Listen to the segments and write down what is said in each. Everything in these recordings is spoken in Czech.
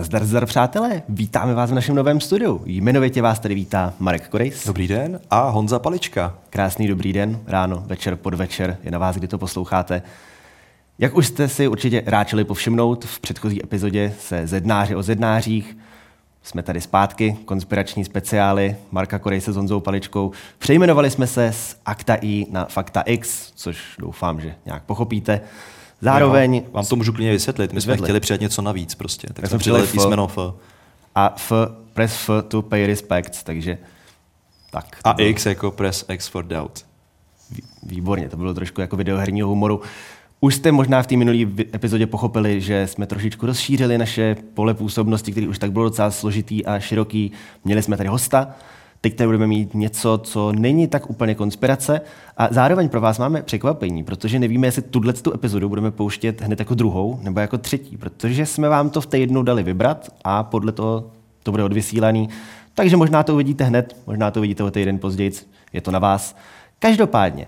Nazdar, zdar, přátelé, vítáme vás v našem novém studiu. Jmenovitě vás tady vítá Marek Korejs. Dobrý den a Honza Palička. Krásný dobrý den, ráno, večer, podvečer, je na vás, kdy to posloucháte. Jak už jste si určitě ráčili povšimnout, v předchozí epizodě se zednáři o zednářích, jsme tady zpátky, konspirační speciály Marka Korejse s Honzou Paličkou. Přejmenovali jsme se z Akta I na Fakta X, což doufám, že nějak pochopíte. Zároveň... Jo, vám to můžu klidně vysvětlit. My jsme Vysvětli. chtěli přidat něco navíc prostě. Tak, Tak jsme přidali písmeno F. A F, press F to pay respects, takže tak. A bylo X jako press X for doubt. Výborně, to bylo trošku jako videoherního humoru. Už jste možná v té minulé epizodě pochopili, že jsme trošičku rozšířili naše pole působnosti, který už tak bylo docela složitý a široký. Měli jsme tady hosta, teď tady budeme mít něco, co není tak úplně konspirace a zároveň pro vás máme překvapení, protože nevíme, jestli tuhle tu epizodu budeme pouštět hned jako druhou nebo jako třetí, protože jsme vám to v té jednou dali vybrat a podle toho to bude odvysílaný. Takže možná to uvidíte hned, možná to uvidíte o týden později, je to na vás. Každopádně,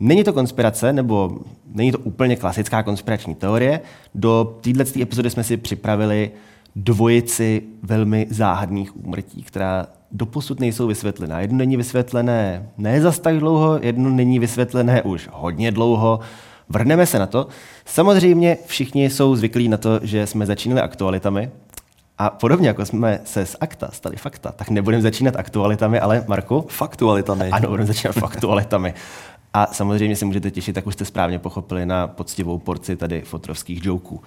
Není to konspirace, nebo není to úplně klasická konspirační teorie. Do této epizody jsme si připravili dvojici velmi záhadných úmrtí, která doposud nejsou vysvětlená. Jedno není vysvětlené ne zas tak dlouho, jedno není vysvětlené už hodně dlouho. Vrhneme se na to. Samozřejmě všichni jsou zvyklí na to, že jsme začínali aktualitami, a podobně jako jsme se z akta stali fakta, tak nebudeme začínat aktualitami, ale Marku, Faktualitami. ano, budeme začínat faktualitami. A samozřejmě se můžete těšit, tak už jste správně pochopili, na poctivou porci tady fotrovských joků.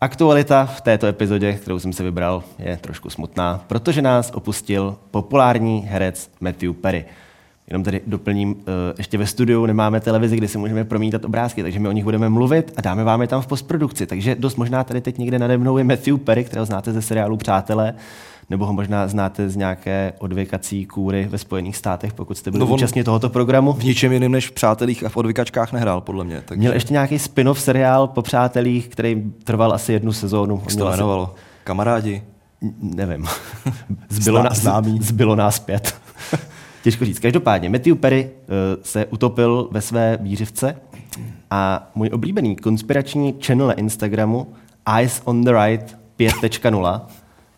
Aktualita v této epizodě, kterou jsem si vybral, je trošku smutná, protože nás opustil populární herec Matthew Perry. Jenom tady doplním, eh, ještě ve studiu nemáme televizi, kde si můžeme promítat obrázky, takže my o nich budeme mluvit a dáme vám je tam v postprodukci. Takže dost možná tady teď někde nade mnou je Matthew Perry, kterého znáte ze seriálu Přátelé, nebo ho možná znáte z nějaké odvěkací kůry ve Spojených státech, pokud jste byli No účastní tohoto programu. V ničem jiném než v Přátelích a v odvykačkách nehrál, podle mě. Tak Měl ještě nějaký spin-off seriál po přátelích, který trval asi jednu sezónu. jak se to jmenovalo? Kamarádi. N- Nevím. Zbylo, Zná- známý. zbylo nás pět. Těžko říct. Každopádně, Matthew Perry uh, se utopil ve své výřivce a můj oblíbený konspirační channel na Instagramu Eyes on the Right 5.0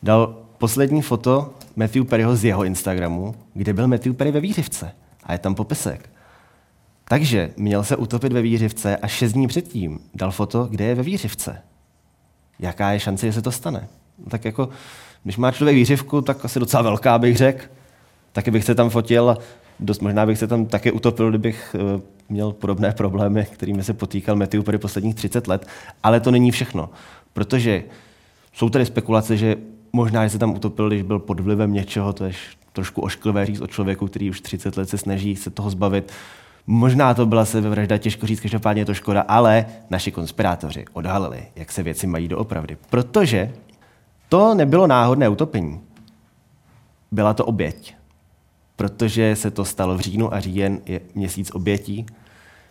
dal poslední foto Matthew Perryho z jeho Instagramu, kde byl Matthew Perry ve výřivce. A je tam popisek. Takže měl se utopit ve výřivce a šest dní předtím dal foto, kde je ve výřivce. Jaká je šance, že se to stane? No, tak jako, když má člověk výřivku, tak asi docela velká, bych řekl. Taky bych se tam fotil dost možná bych se tam taky utopil, kdybych eh, měl podobné problémy, kterými se potýkal Matthew Perry posledních 30 let. Ale to není všechno, protože jsou tady spekulace, že možná, že se tam utopil, když byl pod vlivem něčeho, to je trošku ošklivé říct o člověku, který už 30 let se snaží se toho zbavit. Možná to byla sebevražda, těžko říct, každopádně je to škoda, ale naši konspirátoři odhalili, jak se věci mají doopravdy. Protože to nebylo náhodné utopení. Byla to oběť. Protože se to stalo v říjnu a říjen je měsíc obětí.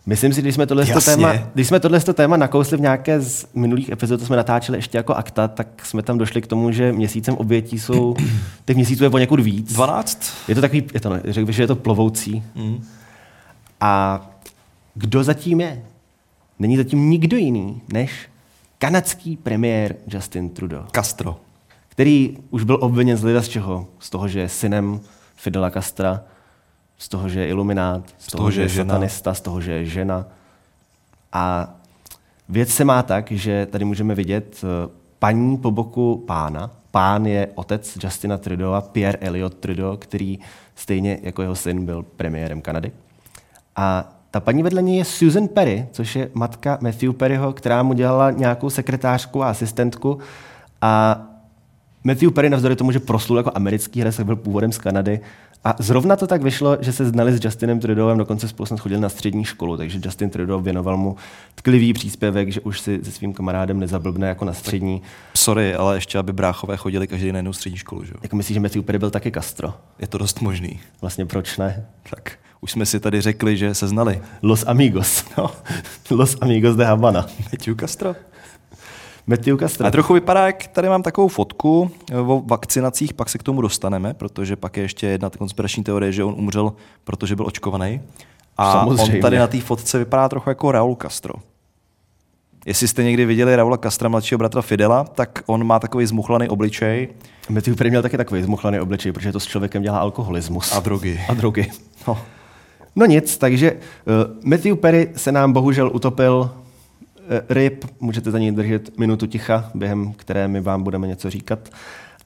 Myslím si, když jsme tohle téma, když jsme tohle téma nakousli v nějaké z minulých epizod, to jsme natáčeli ještě jako akta, tak jsme tam došli k tomu, že měsícem obětí jsou, těch měsíců je o někud víc. 12? Je to takový, je to, ne- řekl bych, že je to plovoucí. Mm. A kdo zatím je? Není zatím nikdo jiný než kanadský premiér Justin Trudeau, Castro. který už byl obviněn z lida z čeho? Z toho, že je synem Fidela Castra, z toho, že je iluminát, z, toho, že je žena. satanista, z toho, že je žena. A věc se má tak, že tady můžeme vidět eh, paní po boku pána. Pán je otec Justina Trudeau, Pierre Elliott Trudeau, který stejně jako jeho syn byl premiérem Kanady. A ta paní vedle něj je Susan Perry, což je matka Matthew Perryho, která mu dělala nějakou sekretářku a asistentku. A Matthew Perry navzdory tomu, že proslul jako americký herec, tak byl původem z Kanady. A zrovna to tak vyšlo, že se znali s Justinem Trudeauem, dokonce spolu snad chodili na střední školu, takže Justin Trudeau věnoval mu tklivý příspěvek, že už si se svým kamarádem nezablbne jako na střední. Sorry, ale ještě, aby bráchové chodili každý na jinou střední školu, že jo? Jako myslíš, že Matthew Perry byl taky Castro? Je to dost možný. Vlastně proč ne? Tak už jsme si tady řekli, že se znali. Los Amigos, no. Los Amigos de Havana. Matthew Castro. Matthew Castro. A trochu vypadá, jak tady mám takovou fotku eh, o vakcinacích, pak se k tomu dostaneme, protože pak je ještě jedna konspirační teorie, že on umřel, protože byl očkovaný. A Samozřejmě. on tady na té fotce vypadá trochu jako Raul Castro. Jestli jste někdy viděli Raula Castra, mladšího bratra Fidela, tak on má takový zmuchlaný obličej. Matthew Perry měl taky takový zmuchlaný obličej, protože to s člověkem dělá alkoholismus. A drogy. A drogy. No. no nic, takže uh, Matthew Perry se nám bohužel utopil ryb, můžete za něj držet minutu ticha, během které my vám budeme něco říkat.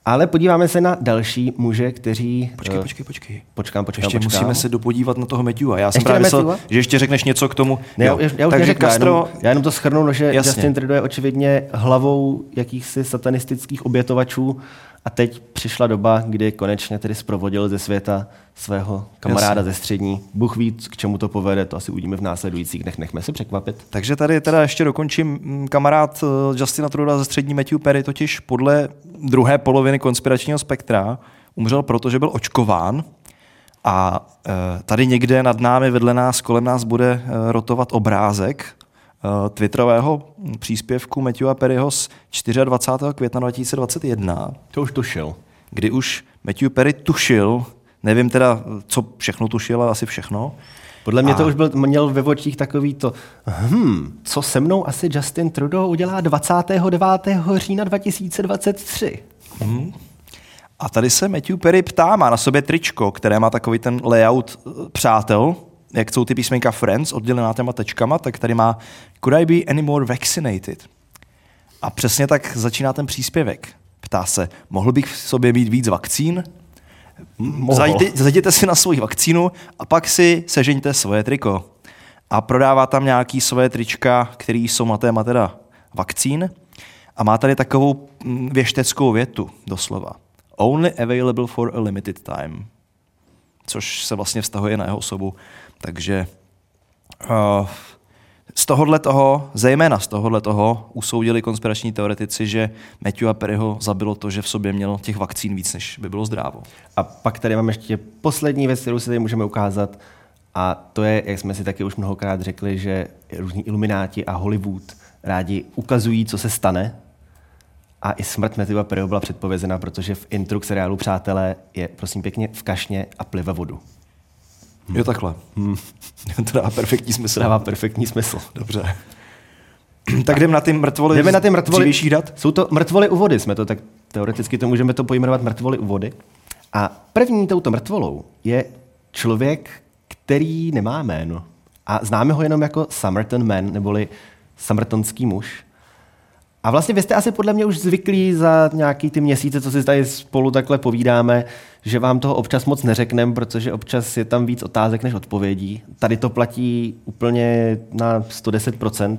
Ale podíváme se na další muže, kteří... Počkej, počkej, počkej. Počkám, počkám, Ještě počkám. musíme se dopodívat na toho Matthewa. Já jsem Ještě právě myslel, že ještě řekneš něco k tomu. Ne, Jo. já, já už Takže neřeknu, Castro, já, jenom, já jenom to schrnu, že Jasně. Justin Trudeau je očividně hlavou jakýchsi satanistických obětovačů a teď přišla doba, kdy konečně tedy zprovodil ze světa svého kamaráda Jasně. ze střední. Bůh ví, k čemu to povede, to asi uvidíme v následujících dnech, nechme se překvapit. Takže tady teda ještě dokončím. Mm, Kamarád eh, Justina Truda ze střední Matthew Perry totiž podle druhé poloviny konspiračního spektra umřel proto, že byl očkován a eh, tady někde nad námi, vedle nás, kolem nás bude eh, rotovat obrázek twitterového příspěvku Matthewa Perryho z 24. května 2021, To už tušil. kdy už Matthew Perry tušil, nevím teda, co všechno tušil, ale asi všechno, Podle mě A- to už byl, měl ve očích takový to, hm, co se mnou asi Justin Trudeau udělá 29. října 2023. A tady se Matthew Perry ptá, má na sobě tričko, které má takový ten layout eh, přátel, jak jsou ty písmenka Friends, oddělená těma tečkama, tak tady má Could I be any more vaccinated? A přesně tak začíná ten příspěvek. Ptá se, mohl bych v sobě mít víc vakcín? Zajdi, zajděte si na svoji vakcínu a pak si sežeňte svoje triko. A prodává tam nějaký svoje trička, které jsou na téma teda vakcín. A má tady takovou mm, věšteckou větu, doslova. Only available for a limited time. Což se vlastně vztahuje na jeho osobu. Takže uh, z tohohle toho, zejména z tohohle toho, usoudili konspirační teoretici, že Matthewa Perryho zabilo to, že v sobě měl těch vakcín víc, než by bylo zdrávo. A pak tady máme ještě poslední věc, kterou si tady můžeme ukázat. A to je, jak jsme si taky už mnohokrát řekli, že různí ilumináti a Hollywood rádi ukazují, co se stane. A i smrt Matthewa Perryho byla předpovězena, protože v intru k seriálu Přátelé je, prosím pěkně, v kašně a plive vodu. Hmm. Jo, takhle. Hmm. to dává perfektní smysl. Dává perfektní smysl. Dobře. tak jdeme na ty mrtvoly Jdeme na ty mrtvoly. dat? Jsou to mrtvoly u vody, jsme to tak teoreticky to můžeme to pojmenovat mrtvoly u vody. A první touto mrtvolou je člověk, který nemá jméno. A známe ho jenom jako Summerton Man, neboli Summertonský muž. A vlastně vy jste asi podle mě už zvyklí za nějaký ty měsíce, co si tady spolu takhle povídáme, že vám toho občas moc neřekneme, protože občas je tam víc otázek než odpovědí. Tady to platí úplně na 110%.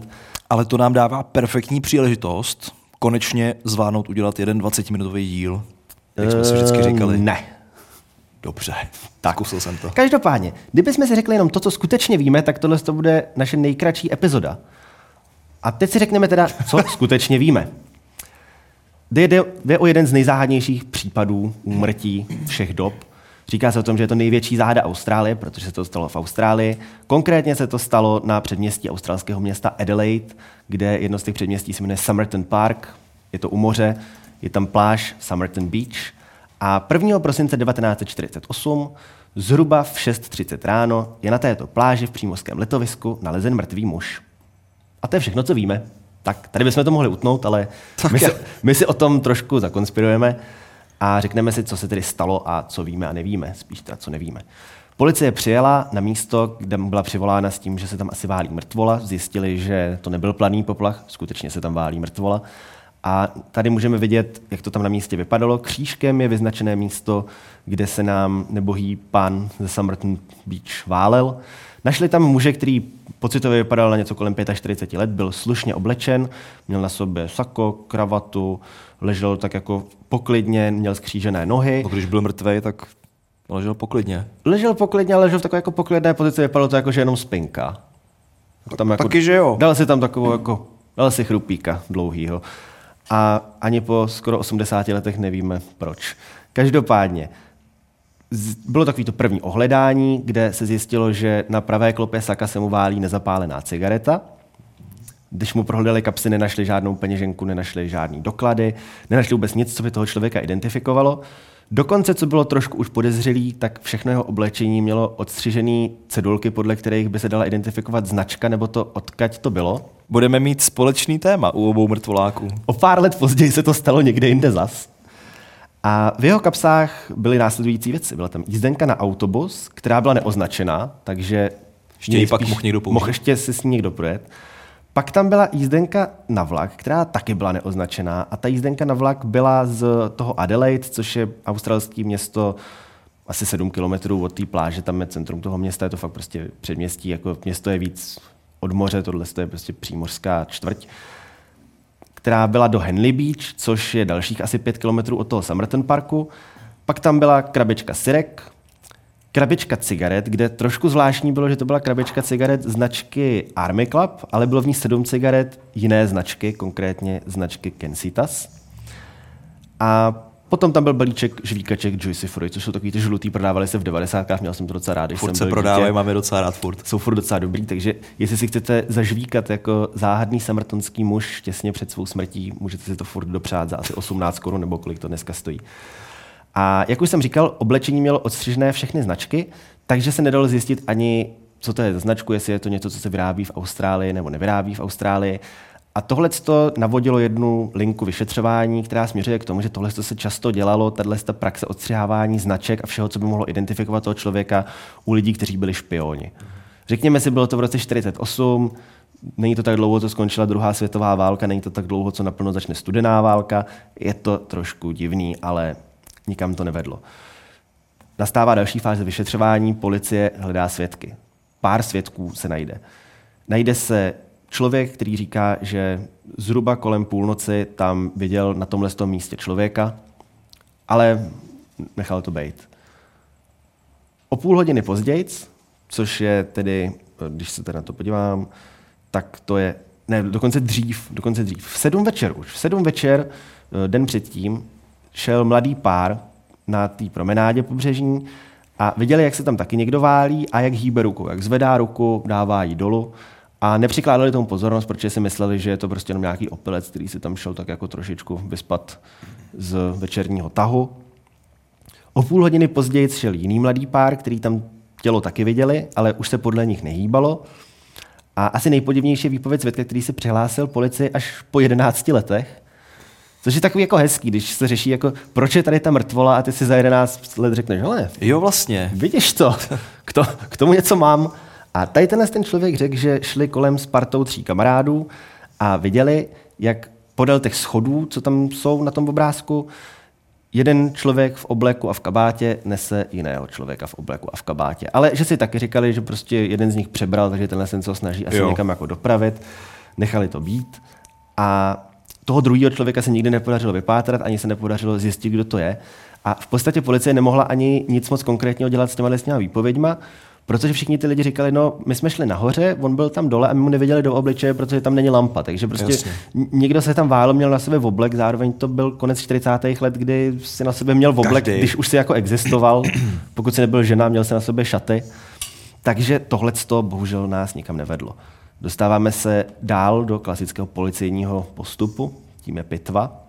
Ale to nám dává perfektní příležitost konečně zvládnout udělat jeden 20-minutový díl. Jak jsme si vždycky říkali. Ne. Dobře, tak zkusil jsem to. Každopádně, kdybychom si řekli jenom to, co skutečně víme, tak tohle to bude naše nejkratší epizoda. A teď si řekneme teda, co skutečně víme. Jde, jde, o jeden z nejzáhadnějších případů úmrtí všech dob. Říká se o tom, že je to největší záhada Austrálie, protože se to stalo v Austrálii. Konkrétně se to stalo na předměstí australského města Adelaide, kde jedno z těch předměstí se jmenuje Somerton Park. Je to u moře, je tam pláž Somerton Beach. A 1. prosince 1948, zhruba v 6.30 ráno, je na této pláži v přímořském letovisku nalezen mrtvý muž. A to je všechno, co víme. Tak, tady bychom to mohli utnout, ale Tak my si, my si o tom trošku zakonspirujeme a řekneme si, co se tedy stalo a co víme a nevíme, spíš teda, co nevíme. Policie přijela na místo, kde byla přivolána s tím, že se tam asi válí mrtvola. Zjistili, že to nebyl planý poplach, skutečně se tam válí mrtvola. A tady můžeme vidět, jak to tam na místě vypadalo. Křížkem je vyznačené místo, kde se nám nebohý pán ze Somerton Beach válel. Našli tam muže, který pocitově vypadal na něco kolem 45 let, byl slušně oblečen, měl na sobě sako, kravatu, ležel tak jako poklidně, měl skřížené nohy. No, když byl mrtvý, tak ležel poklidně. Ležel poklidně, ale ležel v takové jako poklidné pozici, vypadalo to jako, že jenom spinka. Tam jako, taky, že jo. Dal si tam takovou jako, dal si chrupíka dlouhýho. A ani po skoro 80 letech nevíme proč. Každopádně, bylo takový to první ohledání, kde se zjistilo, že na pravé klopě saka se mu válí nezapálená cigareta. Když mu prohledali kapsy, nenašli žádnou peněženku, nenašli žádný doklady, nenašli vůbec nic, co by toho člověka identifikovalo. Dokonce, co bylo trošku už podezřelý, tak všechno jeho oblečení mělo odstřižený cedulky, podle kterých by se dala identifikovat značka nebo to, odkaď to bylo. Budeme mít společný téma u obou mrtvoláků. O pár let později se to stalo někde jinde zas. A v jeho kapsách byly následující věci. Byla tam jízdenka na autobus, která byla neoznačená, takže Ještě ji pak mohl někdo použít. mohl ještě si s ní někdo projet. Pak tam byla jízdenka na vlak, která taky byla neoznačená. A ta jízdenka na vlak byla z toho Adelaide, což je australské město asi 7 kilometrů od té pláže, tam je centrum toho města, je to fakt prostě předměstí, jako město je víc od moře, tohle je prostě přímořská čtvrť která byla do Henley Beach, což je dalších asi pět kilometrů od toho Somerton Parku. Pak tam byla krabička syrek, krabička cigaret, kde trošku zvláštní bylo, že to byla krabička cigaret značky Army Club, ale bylo v ní sedm cigaret jiné značky, konkrétně značky Kensitas. A potom tam byl balíček žvíkaček Juicy Fruit, což jsou takový ty žlutý, prodávali se v 90. měl jsem to docela rád, Furt jsem se prodávají, máme docela rád furt. jsou furt docela dobrý, takže jestli si chcete zažvíkat jako záhadný samartonský muž těsně před svou smrtí, můžete si to furt dopřát za asi 18 korun nebo kolik to dneska stojí. A jak už jsem říkal, oblečení mělo odstřižené všechny značky, takže se nedalo zjistit ani, co to je za značku, jestli je to něco, co se vyrábí v Austrálii nebo nevyrábí v Austrálii. A tohle to navodilo jednu linku vyšetřování, která směřuje k tomu, že tohle se často dělalo, tahle praxe odstřihávání značek a všeho, co by mohlo identifikovat toho člověka u lidí, kteří byli špioni. Řekněme si, bylo to v roce 48, není to tak dlouho, co skončila druhá světová válka, není to tak dlouho, co naplno začne studená válka, je to trošku divný, ale nikam to nevedlo. Nastává další fáze vyšetřování, policie hledá svědky. Pár svědků se najde. Najde se člověk, který říká, že zhruba kolem půlnoci tam viděl na tomhle tom místě člověka, ale nechal to být. O půl hodiny později, což je tedy, když se teda na to podívám, tak to je, ne, dokonce dřív, dokonce dřív. V sedm večer už, v sedm večer, eh, den předtím, šel mladý pár na té promenádě pobřežní a viděli, jak se tam taky někdo válí a jak hýbe ruku, jak zvedá ruku, dává ji dolů a nepřikládali tomu pozornost, protože si mysleli, že je to prostě jenom nějaký opilec, který si tam šel tak jako trošičku vyspat z večerního tahu. O půl hodiny později šel jiný mladý pár, který tam tělo taky viděli, ale už se podle nich nehýbalo. A asi nejpodivnější je výpověď svědka, který se přihlásil policii až po 11 letech. Což je takový jako hezký, když se řeší, jako, proč je tady ta mrtvola a ty si za 11 let řekneš, hele, Jo, vlastně. vidíš to, k, to, k tomu něco mám. A tady tenhle ten člověk řekl, že šli kolem s partou tří kamarádů a viděli, jak podél těch schodů, co tam jsou na tom obrázku, jeden člověk v obleku a v kabátě nese jiného člověka v obleku a v kabátě. Ale že si taky říkali, že prostě jeden z nich přebral, takže tenhle se co snaží asi Jo. někam jako dopravit. Nechali to být. A toho druhého člověka se nikdy nepodařilo vypátrat, ani se nepodařilo zjistit, kdo to je. A v podstatě policie nemohla ani nic moc konkrétního dělat s těma s těma výpověďma, protože všichni ty lidi říkali, no, my jsme šli nahoře, on byl tam dole a my mu neviděli do obličeje, protože tam není lampa. Takže prostě Jasně. někdo se tam válo, měl na sebe oblek, zároveň to byl konec 40. let, kdy si na sebe měl oblek, Každý. když už si jako existoval, pokud si nebyl žena, měl si na sebe šaty. Takže tohle bohužel nás nikam nevedlo. Dostáváme se dál do klasického policejního postupu, tím je pitva.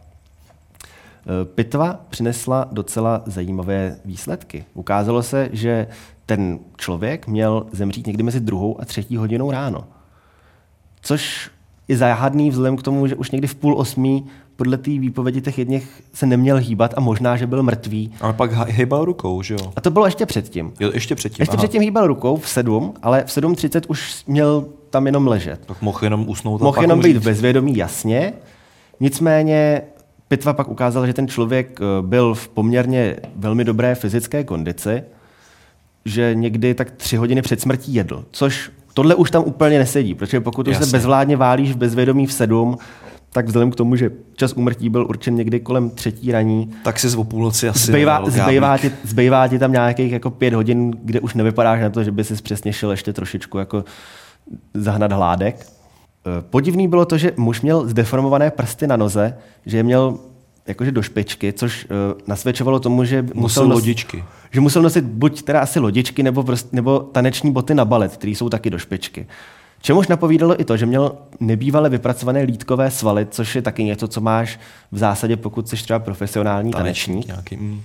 Eh, Pitva přinesla docela zajímavé výsledky. Ukázalo se, že ten člověk měl zemřít někdy mezi druhou a třetí hodinou ráno. Což je záhadný vzhledem k tomu, že už někdy v půl osmí podle té výpovědi těch jedněch se neměl hýbat a možná, že byl mrtvý. Ale pak hejbal rukou, že jo? A to bylo ještě předtím. Jo, ještě předtím. Ještě aha. předtím hýbal rukou v sedm, ale v 7.30 už měl tam jenom ležet. Tak mohl jenom usnout Mohl jenom být bezvědomý, jasně. Nicméně pitva pak ukázala, že ten člověk eh, byl v poměrně velmi dobré fyzické kondici, že někdy tak tři hodiny před smrtí jedl, což tohle už tam úplně nesedí, protože pokud už se Jasně. bezvládně válíš v bezvědomí v sedm, tak vzhledem k tomu, že čas úmrtí byl určen někdy kolem třetí raní, Tak si z o půlnoci asi zbývá, zbývá, ti, zbývá ti tam nějakých jako pět hodin, kde už nevypadáš na to, že by si přesně šel ještě trošičku jako zahnat hládek. Eh, Podivný bylo to, že muž měl zdeformované prsty na noze, že je měl jakože do špičky, což uh, nasvědčovalo tomu, že musel, Musel nos- lodičky. že musel nosit buď teda asi lodičky, nebo, prost, nebo taneční boty na balet, které jsou taky do špičky. Čemuž napovídalo i to, že měl nebývale vypracované lítkové svaly, což je taky něco, co máš v zásadě, pokud jsi třeba profesionální tanečník. Tanečník nějaký.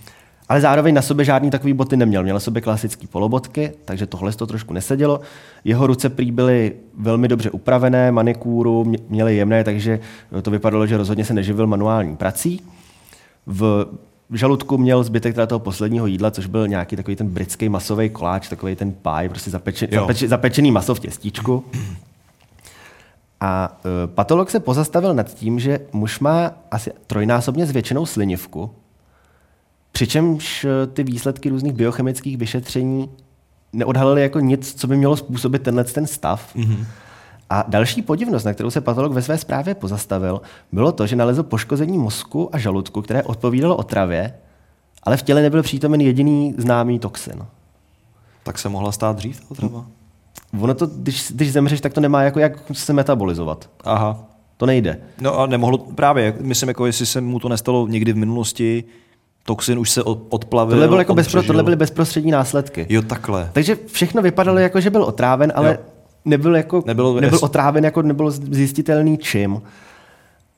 Ale zároveň na sobě žádný takový boty neměl. Měl na sobě klasické polobotky, takže tohle to trošku nesedělo. Jeho ruce prý byly velmi dobře upravené, manikúru měly jemné, takže to vypadalo, že rozhodně se neživil manuální prací. V žaludku měl zbytek teda toho posledního jídla, což byl nějaký takový ten britský masový koláč, takový ten pie, prostě zapeče, zapeče, zapečený maso v těstíčku. A uh, patolog se pozastavil nad tím, že muž má asi trojnásobně zvětšenou slinivku, přičemž e, ty výsledky různých biochemických vyšetření neodhalily jako nic, co by mělo způsobit tenhle ten stav. Mm-hmm. A další podivnost, na kterou se patolog ve své zprávě pozastavil, bylo to, že nalezl poškození mozku a žaludku, které odpovídalo otravě, ale v těle nebyl přítomen jediný známý toxin. Tak se mohla stát dřív ta otrava? Ono to, když, když zemřeš, tak to nemá jako jak se metabolizovat. Aha. To nejde. No a nemohlo, právě, myslím, jako jestli se mu to nestalo někdy v minulosti, toxin už se odplavil. Tohle, bylo jako bezpro, tohle byly bezprostřední následky. Jo, takhle. Takže všechno vypadalo jako, že byl otráven, ale jo. nebyl, jako, nebyl, nebyl otráven, jako nebyl zjistitelný čím.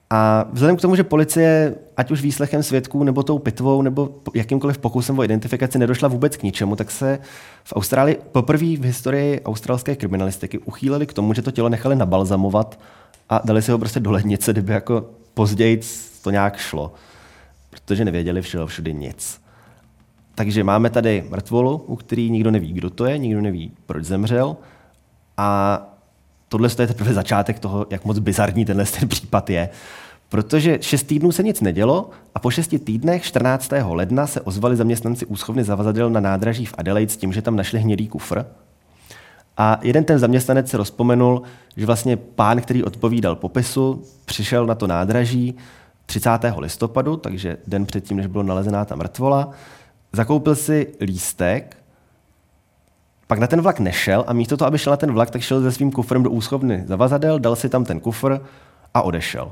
A vzhledem k tomu, že policie, ať už výslechem svědků, nebo tou pitvou, nebo jakýmkoliv pokusem o identifikaci nedošla vůbec k ničemu, tak se v Austrálii poprvé v historii australské kriminalistiky uchýlili k tomu, že to tělo nechali nabalzamovat a dali si ho prostě do lednice, kdyby jako později to nějak šlo. Protože nevěděli všeho všude nic. Takže máme tady mrtvolu, u který nikdo neví, kdo to je, nikdo neví, proč zemřel. A tohle je teprve začátek toho, jak moc bizarní tenhle ten případ je. Protože šest týdnů se nic nedělo a po šesti týdnech 14. ledna se ozvali zaměstnanci úschovny zavazadel na nádraží v Adelaide s tím, že tam našli hnědý kufr. A jeden ten zaměstnanec se rozpomenul, že vlastně pán, který odpovídal popisu, přišel na to nádraží 30. listopadu, takže den předtím, než byla nalezená ta mrtvola, zakoupil si lístek, pak na ten vlak nešel a místo toho, aby šel na ten vlak, tak šel se svým kufrem do úschovny zavazadel, dal si tam ten kufr a odešel.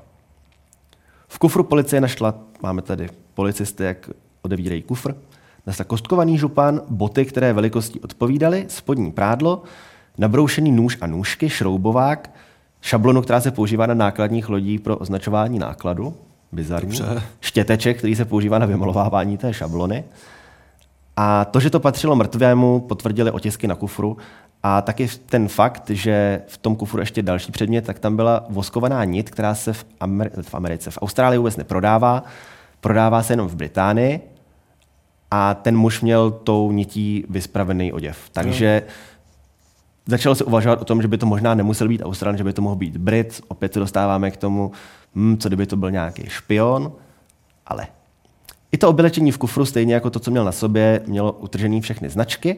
V kufru policie našla, máme tady policisty, jak odevírají kufr, našla kostkovaný župan, boty, které velikostí odpovídaly, spodní prádlo, nabroušený nůž a nůžky, šroubovák, šablonu, která se používá na nákladních lodích pro označování nákladu, bizarní, Dobře. štěteček, který se používá na vymalovávání té šablony. A to, že to patřilo mrtvému, potvrdili otisky na kufru a taky ten fakt, že v tom kufru ještě další předmět, tak tam byla voskovaná nit, která se v, Amer- v Americe, v Austrálii vůbec neprodává, prodává se jenom v Británii a ten muž měl tou nití vyspravený oděv. Takže no. začalo se uvažovat o tom, že by to možná nemusel být Australan, že by to mohl být Brit. Opět se dostáváme k tomu, hm, co kdyby to byl nějaký špion, ale i to oblečení v kufru, stejně jako to, co měl na sobě, mělo utržený všechny značky,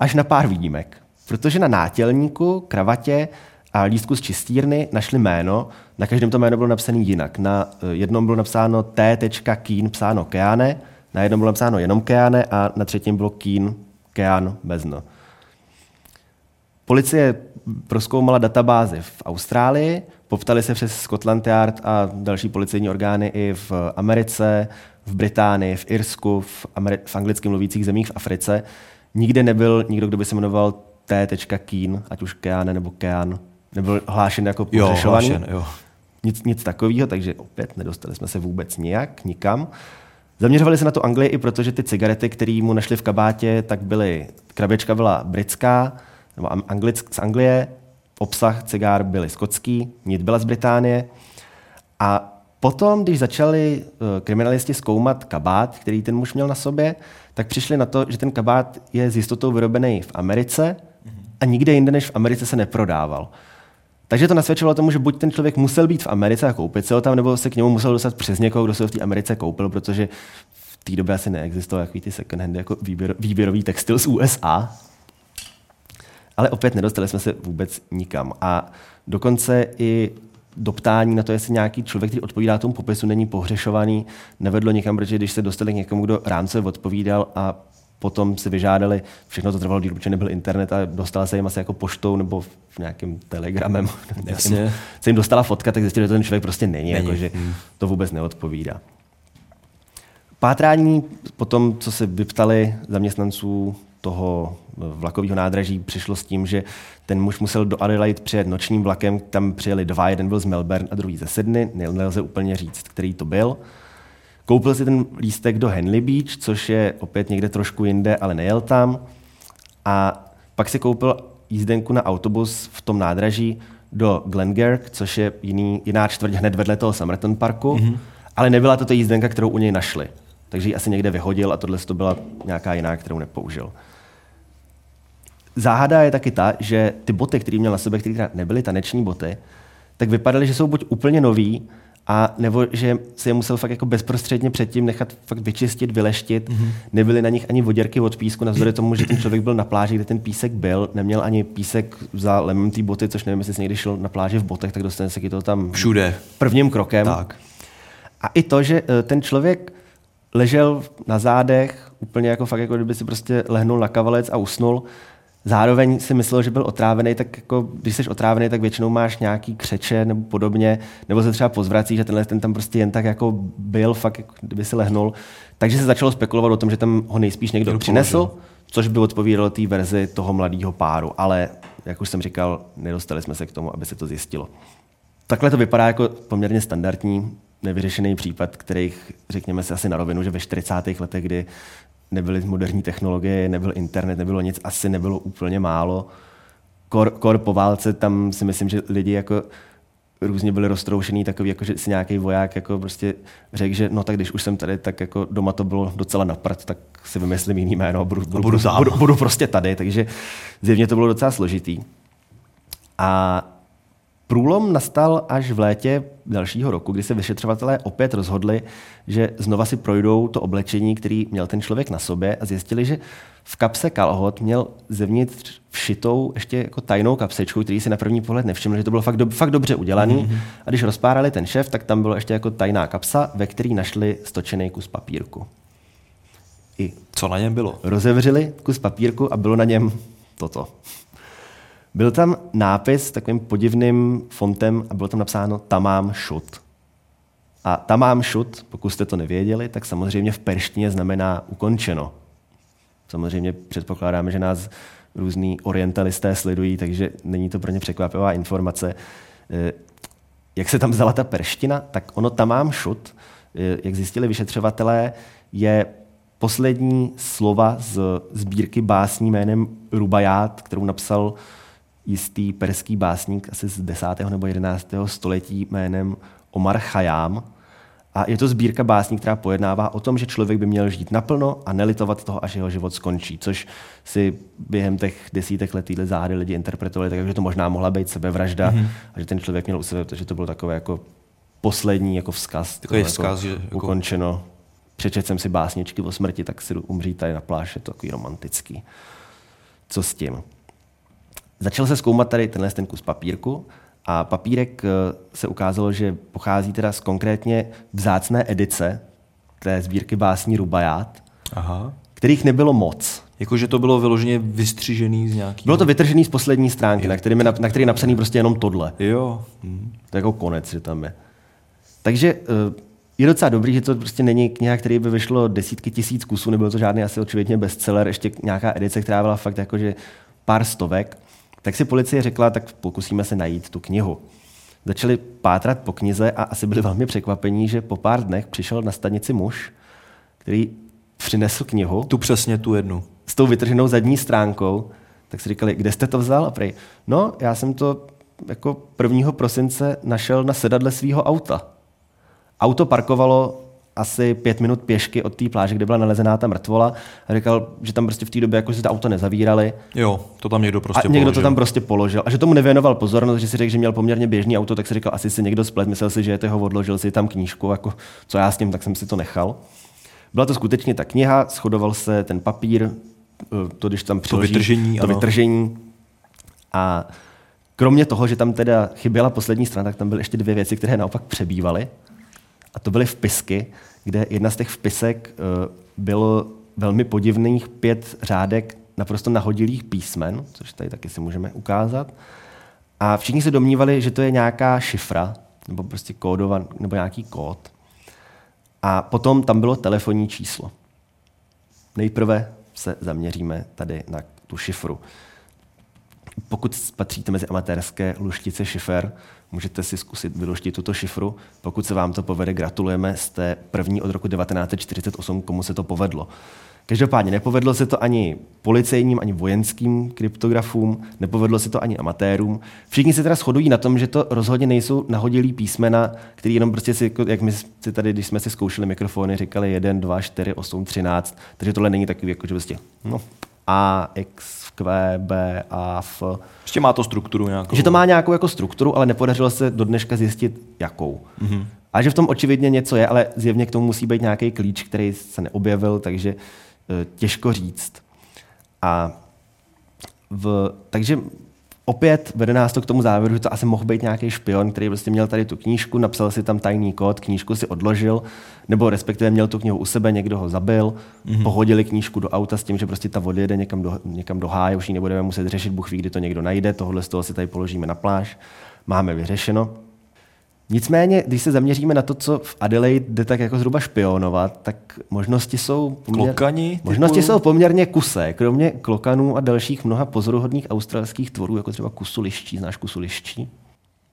až na pár výjimek. Protože na nátělníku, kravatě a lístku z čistírny našli jméno, na každém to jméno bylo napsané jinak. Na eh, jednom bylo napsáno T. Keen, psáno Keane, na jednom bylo napsáno jenom Keane a na třetím bylo Keen, Kean bez no. Policie proskoumala databázy v Austrálii, poptali se přes Scotland Yard a další policejní orgány i v Americe, v Británii, v Irsku, v, Ameri- v anglicky mluvících zemích v Africe. Nikde nebyl nikdo, kdo by se jmenoval T. Keen, ať už Keane nebo Kean, nebyl hlášen jako pohřešovaný. Jo, hlášen, jo. Nic, nic takového, takže opět nedostali jsme se vůbec nijak, nikam. Zaměřovali se na tu Anglii i proto, že ty cigarety, které mu našli v kabátě, tak byly, kraběčka byla britská, nebo anglick, z Anglie, obsah cigár byly skotský, nit byla z Británie. A potom, když začali uh, kriminalisti zkoumat kabát, který ten muž měl na sobě, tak přišli na to, že ten kabát je s jistotou vyrobený v Americe a nikde jinde než v Americe se neprodával. Takže to nasvědčovalo tomu, že buď ten člověk musel být v Americe a koupit se ho tam, nebo se k němu musel dostat přes někoho, kdo se ho v té Americe koupil, protože v té době asi neexistoval takový ty second handy jako výběr, výběrový textil z USA. Ale opět nedostali jsme se vůbec nikam. A dokonce i doptání na to, jestli nějaký člověk, který odpovídá tomu popisu, není pohřešovaný, nevedlo nikam, protože když se dostali k někomu, kdo rámce odpovídal a potom si vyžádali, všechno to trvalo díl, protože nebyl internet a dostala se jim asi jako poštou nebo v nějakým telegramem, Jasně. se jim dostala fotka, tak zjistili, že ten člověk prostě není, není. Jako, že hmm. to vůbec neodpovídá. Pátrání po tom, co se vyptali zaměstnanců toho vlakového nádraží přišlo s tím, že ten muž musel do Adelaide přijet nočním vlakem, tam přijeli dva, jeden byl z Melbourne a druhý ze Sydney, nelze úplně říct, který to byl. Koupil si ten lístek do Henley Beach, což je opět někde trošku jinde, ale nejel tam. A pak si koupil jízdenku na autobus v tom nádraží do Glengark, což je jiný, jiná čtvrť hned vedle toho Somerton Parku, mm-hmm. ale nebyla to ta jízdenka, kterou u něj našli. Takže ji asi někde vyhodil a tohle to byla nějaká jiná, kterou nepoužil. Záhada je taky ta, že ty boty, které měl na sebe, které nebyly taneční boty, tak vypadaly, že jsou buď úplně nový, a nebo že si je musel fakt jako bezprostředně předtím nechat fakt vyčistit, vyleštit. Mm-hmm. Nebyly na nich ani voděrky od písku, navzdory tomu, že ten člověk byl na pláži, kde ten písek byl, neměl ani písek za lemem té boty, což nevím, jestli jsi někdy šel na pláži v botech, tak dostane se to tam všude prvním krokem. Tak. A i to, že eh, ten člověk ležel na zádech, úplně jako fakt, jako kdyby si prostě lehnul na kavalec a usnul, Zároveň si myslel, že byl otrávený, tak jako, když jsi otrávený, tak většinou máš nějaký křeče nebo podobně, nebo se třeba pozvrací, že tenhle ten tam prostě jen tak jako byl, fakt, jako, kdyby si lehnul. Takže se začalo spekulovat o tom, že tam ho nejspíš někdo přinesl, což by odpovídalo té verzi toho mladého páru. Ale, jak už jsem říkal, nedostali jsme se k tomu, aby se to zjistilo. Takhle to vypadá jako poměrně standardní nevyřešený případ, kterých, řekněme si asi na rovinu, že ve 40. letech, kdy nebyly moderní technologie, nebyl internet, nebylo nic, asi nebylo úplně málo. Kor, kor po válce, tam si myslím, že lidi jako různě byli roztroušený, takový, jako, že si nějaký voják jako prostě řekl, že no tak když už jsem tady, tak jako doma to bylo docela naprat, tak si vymyslím jiný jméno a budu, budu, budu, budu, budu prostě tady, takže zjevně to bylo docela složitý. A Průlom nastal až v létě dalšího roku, kdy se vyšetřovatelé opět rozhodli, že znova si projdou to oblečení, který měl ten člověk na sobě a zjistili, že v kapse kalhot měl zevnitř všitou ještě jako tajnou kapsečku, který si na první pohled nevšiml, že to bylo fakt, do, fakt dobře udělaný. Mm-hmm. A když rozpárali ten šéf, tak tam bylo ještě jako tajná kapsa, ve který našli stočený kus papírku. I Co na něm bylo? Rozevřeli kus papírku a bylo na něm toto. Byl tam nápis takovým podivným fontem a bylo tam napsáno Tamám šut. A Tamám šut, pokud jste to nevěděli, tak samozřejmě v perštině znamená ukončeno. Samozřejmě předpokládáme, že nás různí orientalisté sledují, takže není to pro ně překvapivá informace. Eh, jak se tam vzala ta perština, tak ono Tamám šut, eh, jak zjistili vyšetřovatelé, je poslední slova z sbírky básní jménem Rubaját, kterou napsal jistý perský básník asi z 10. nebo 11. století jménem Omar Khayyam. A je to sbírka básní, která pojednává o tom, že člověk by měl žít naplno a nelitovat toho, až jeho život skončí, což si během těch desítek let týhle záhady lidi interpretovali, takže to možná mohla být sebevražda mm-hmm. a že ten člověk měl u sebe, že to bylo takové jako poslední jako vzkaz. Takový jako vzkaz, že jako... ukončeno. Přečet jsem si básničky o smrti, tak si umřít tady na pláži, je to takový romantický. Co s tím? Začal se zkoumat tady tenhle ten kus papírku a papírek eh, se ukázalo, že pochází teda z konkrétně vzácné edice té sbírky básní Rubaját, Aha. kterých nebylo moc. Jakože to bylo vyloženě vystřižený z nějaký. Bylo to vytržený z poslední stránky, na který, na, na který je napsaný prostě jenom tohle. Jo. Hmm. To je jako konec, že tam je. Takže eh, je docela dobrý, že to prostě není kniha, který by vyšlo desítky tisíc kusů, nebyl to žádný asi očividně bestseller, ještě nějaká edice, která byla fakt jakože pár stovek. Tak si policie řekla, tak pokusíme se najít tu knihu. Začali pátrat po knize a asi byli velmi překvapení, že po pár dnech přišel na stanici muž, který přinesl knihu. Tu přesně, tu jednu. S tou vytrženou zadní stránkou. Tak si říkali, kde jste to vzal? A prej, no, já jsem to jako 1. prosince našel na sedadle svého auta. Auto parkovalo asi pět minut pěšky od té pláže, kde byla nalezená ta mrtvola a říkal, že tam prostě v té době jako si to auto nezavírali. Jo, to tam někdo prostě a někdo položil. to tam prostě položil. A že tomu nevěnoval pozornost, že si řekl, že měl poměrně běžný auto, tak si říkal, asi si někdo splet, myslel si, že je toho odložil si tam knížku, jako co já s tím, tak jsem si to nechal. Byla to skutečně ta kniha, shodoval se ten papír, eh, to když tam přiloží, to vytržení, to ano. vytržení. A kromě toho, že tam teda chyběla poslední strana, tak tam byly ještě dvě věci, které naopak přebývaly. A to byly vpisky, kde jedna z těch vpisek uh, bylo velmi podivných pět řádek naprosto nahodilých písmen, což tady taky si můžeme ukázat. A všichni se domnívali, že to je nějaká šifra, nebo prostě kódovan, nebo nějaký kód. A potom tam bylo telefonní číslo. Nejprve se zaměříme tady na tu šifru. Pokud patříte mezi amatérské luštice šifer, můžete si zkusit vyluštit tuto šifru. Pokud se vám to povede, gratulujeme, jste první od roku 1948, komu se to povedlo. Každopádně nepovedlo se to ani policejním, ani vojenským kryptografům, nepovedlo se to ani amatérům. Všichni se teda shodují na tom, že to rozhodně nejsou nahodilý písmena, který jenom prostě si, jako- jak my si tady, když jsme si zkoušeli mikrofony, říkali 1, 2, 4, 8, 13, takže tohle není takový, jako že prostě, no, A, X, Q, B, A, F. Ještě má to strukturu nějakou. Že to má nějakou jako strukturu, ale nepodařilo se do dneška zjistit, jakou. Mm-hmm. A že v tom očividně něco je, ale zjevně k tomu musí být nějaký klíč, který se neobjevil, takže e, těžko říct. A v, takže opět vede nás to k tomu závěru, že to asi mohl být nějaký špion, který prostě měl tady tu knížku, napsal si tam tajný kód, knížku si odložil, nebo respektive měl tu knihu u sebe, někdo ho zabil, mm-hmm. pohodili knížku do auta s tím, že prostě ta odjede někam do, někam do háje, už ji nebudeme muset řešit, Bůh ví, kdy to někdo najde, tohle z toho si tady položíme na pláž, máme vyřešeno. Nicméně, když se zaměříme na to, co v Adelaide jde tak jako zhruba špionovat, tak možnosti jsou, poměr... Klokani, možnosti typu- jsou poměrně kusé. Kromě klokanů a dalších mnoha pozoruhodných australských tvorů, jako třeba kusu liščí, znáš kusu liščí?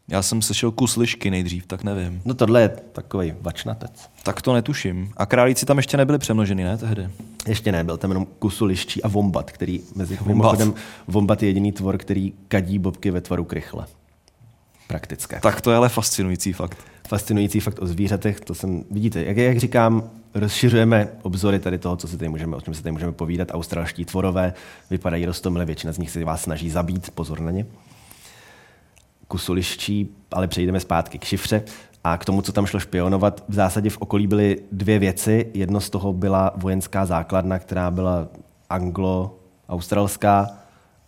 Já jsem slyšel kus lišky nejdřív, tak nevím. No tohle je takový vačnatec. Tak to netuším. A králíci tam ještě nebyli přemnoženi, ne, tehdy? Ještě ne, byl tam jenom kusu liščí a vombat, který mezi Vombat. mimochodem vombat je jediný tvor, který kadí bobky ve tvaru krychle. Praktické. Tak to je ale fascinující fakt. fascinující fakt o zvířatech, to jsem, vidíte, jak, jak říkám, rozšiřujeme obzory tady toho, co si tady můžeme, o čem se tady můžeme povídat. Australští tvorové vypadají rostomile, většina z nich se vás snaží zabít, pozor na ně. Kusuliščí, ale přejdeme zpátky k šifře a k tomu, co tam šlo špionovat. V zásadě v okolí byly dvě věci. Jedno z toho byla vojenská základna, která byla anglo-australská,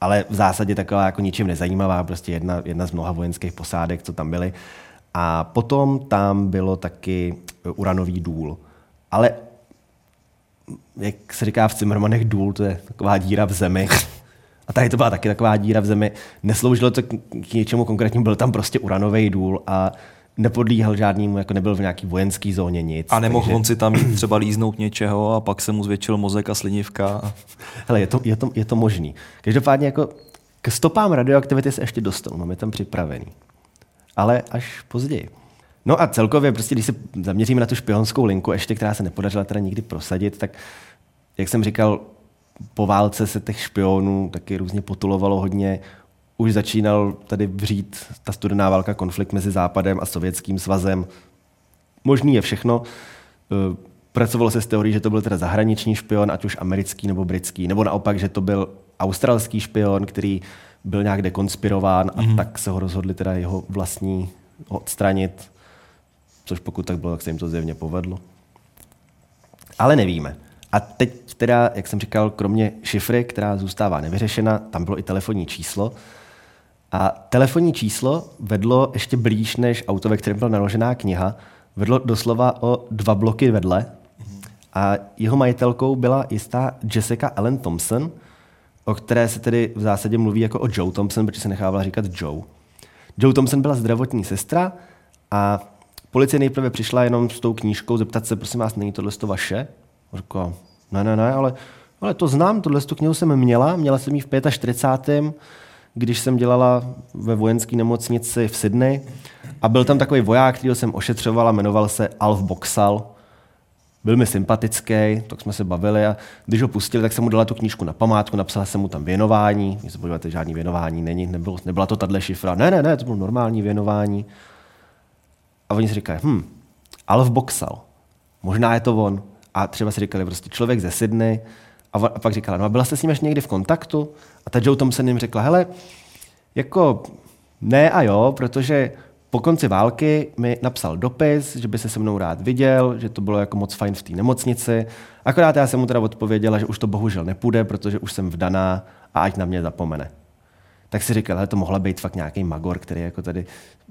ale v zásadě taková jako ničím nezajímavá, prostě jedna, jedna z mnoha vojenských posádek, co tam byly. A potom tam bylo taky uranový důl. Ale jak se říká v Cimmermanech důl, to je taková díra v zemi. A tady to byla taky taková díra v zemi. Nesloužilo to k k něčemu konkrétnímu, byl tam prostě uranový důl a nepodlíhal žádnému, jako nebyl v nějaký vojenský zóně nic. A nemohl takže- on si tam třeba líznout něčeho a pak se mu zvětšil mozek a slinivka. Hele, je to, je to, je to možný. Každopádně jako k stopám radioaktivity se ještě dostanu, máme tam připravený. Ale až později. No a celkově, prostě, když se zaměříme na tu špionskou linku, ještě která se nepodařila teda nikdy prosadit, tak jak jsem říkal, po válce se těch špionů taky různě potulovalo hodně. Už začínal tady vřít ta studená válka, konflikt mezi Západem a Sovětským svazem. Možný je všechno. Eh, Pracovalo se s teorií, že to byl teda zahraniční špion, ať už americký nebo britský, nebo naopak, že to byl australský špion, který byl nějak dekonspirován a mm-hmm. tak se ho rozhodli teda jeho vlastní odstranit, což pokud tak bylo, tak se jim to zjevně povedlo. Ale nevíme. A teď teda, jak jsem říkal, kromě šifry, která zůstává nevyřešena, tam bylo i telefonní číslo. A telefonní číslo vedlo ještě blíž než auto, ve kterém byla naložená kniha, vedlo doslova o dva bloky vedle. A jeho majitelkou byla jistá Jessica Ellen Thompson, o které se tedy v zásadě mluví jako o Joe Thompson, protože se nechávala říkat Joe. Joe Thompson byla zdravotní sestra a policie nejprve přišla jenom s tou knížkou zeptat se, prosím vás, není tohle to vaše? Řekla, ne, ne, ne, ale, ale to znám, tohle tu knihu jsem měla, měla jsem ji v 45. když jsem dělala ve vojenské nemocnici v Sydney a byl tam takový voják, kterýho jsem ošetřovala, jmenoval se Alf Boxal. Byl mi sympatický, tak jsme se bavili a když ho pustili, tak jsem mu dala tu knížku na památku, napsala jsem mu tam věnování. Když se podíváte, žádný věnování není, nebylo, nebyla to tahle šifra. Ne, ne, ne, to bylo normální věnování. A oni si říkají, hm, Alf Boxal, možná je to on. A třeba si říkali, prostě člověk ze Sydney. A, a pak říkala, no a byla jste s ním ještě někdy v kontaktu? A ta Joe Thompson jim řekla, hele, jako ne a jo, protože po konci války mi napsal dopis, že by se se mnou rád viděl, že to bylo jako moc fajn v té nemocnici. Akorát já jsem mu teda odpověděla, že už to bohužel nepůjde, protože už jsem vdaná a ať na mě zapomene. Tak si říkal, hele, to mohla být fakt nějaký magor, který jako tady,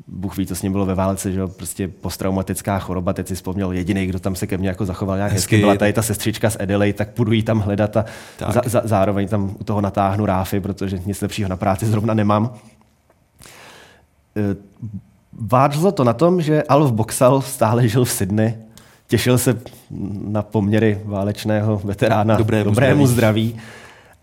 Bůh ví, co s ním bylo ve válce, že jo, prostě posttraumatická choroba, teď si vzpomněl jediný, kdo tam se ke mně jako zachoval nějak hezky, Hezky. byla tady ta sestřička z Adelaide, tak půjdu jí tam hledat a Tak. za, za, zároveň tam u toho natáhnu ráfy, protože nic lepšího na práci zrovna nemám. Eh, Vádlo to na tom, že Alf Boxal stále žil v Sydney, těšil se na poměry válečného veterána Dobrému dobrému zdraví. zdraví.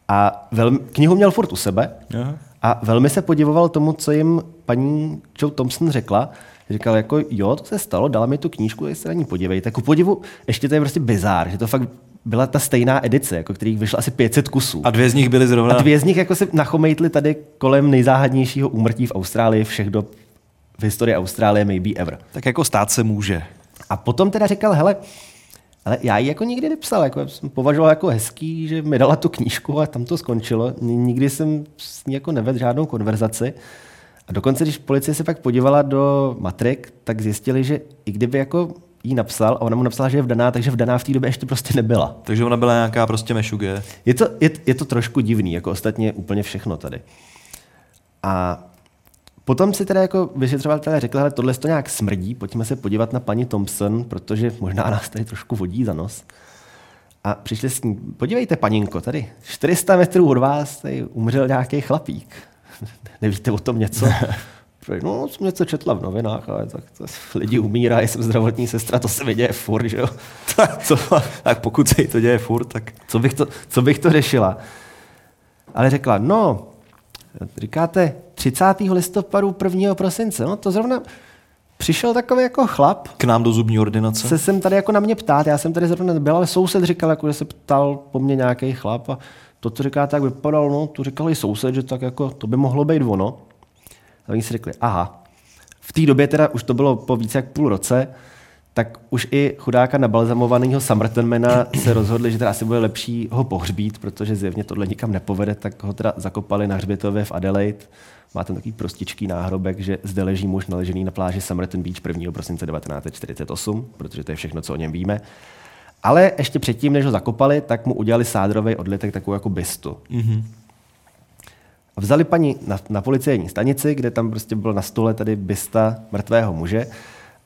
A velmi, knihu měl furt u sebe Aha. A velmi se podivoval tomu, co jim paní Joe Thompson řekla. Říkal jako, jo, to se stalo, dala mi tu knížku, se na ní podívejte. Ku podivu, ještě to je prostě bizár, že to fakt byla ta stejná edice, jako kterých vyšlo asi 500 kusů. A dvě z nich byly zrovna... A dvě z nich jako se nachomejtly tady kolem nejzáhadnějšího úmrtí v Austrálii všech dob v historii Austrálie, maybe ever. Tak jako stát se může. A potom teda říkal, hele, ale já ji jako nikdy nepsal, jako jsem považoval jako hezký, že mi dala tu knížku a tam to skončilo. Nikdy jsem s ní jako nevedl žádnou konverzaci. A dokonce, když policie se pak podívala do matrik, tak zjistili, že i kdyby jako jí napsal a ona mu napsala, že je vdaná, takže vdaná v té době ještě prostě nebyla. Takže ona byla nějaká prostě mešuge. Je to, je, je to trošku divný, jako ostatně úplně všechno tady. A Potom si teda jako vyšetřovatelé řekli, že tohle to nějak smrdí, pojďme se podívat na paní Thompson, protože možná nás tady trošku vodí za nos. A přišli s ní, podívejte paninko, tady 400 metrů od vás tady umřel nějaký chlapík. Nevíte o tom něco? No, jsem něco četla v novinách, ale tak to lidi umírají, jsem zdravotní sestra, to se mi děje furt, že jo. co, tak pokud se jí to děje furt, tak... Co bych to, co bych to řešila? Ale řekla, no, říkáte 30. listopadu 1. prosince, no to zrovna přišel takový jako chlap. K nám do zubní ordinace? Se jsem tady jako na mě ptát, já jsem tady zrovna nebyl, ale soused říkal, jako, že se ptal po mně nějaký chlap a to, co říká, tak vypadal, no, to říkal i soused, že tak jako, to by mohlo být ono. A oni si řekli, aha. V té době teda už to bylo po více jak půl roce, tak už i chudáka nabalzamovaného Summertonmana se rozhodli, že teda asi bude lepší ho pohřbít, protože zjevně tohle nikam nepovede, tak ho teda zakopali na hřbitově v Adelaide. Má tam takový prostičký náhrobek, že zde leží muž naležený na pláži Summerton Beach 1. prosince 1948, protože to je všechno, co o něm víme. Ale ještě předtím, než ho zakopali, tak mu udělali sádrový odlitek, takovou jako bystu. Mm-hmm. Vzali paní na, na policejní stanici, kde tam prostě byl na stole tady bysta mrtvého muže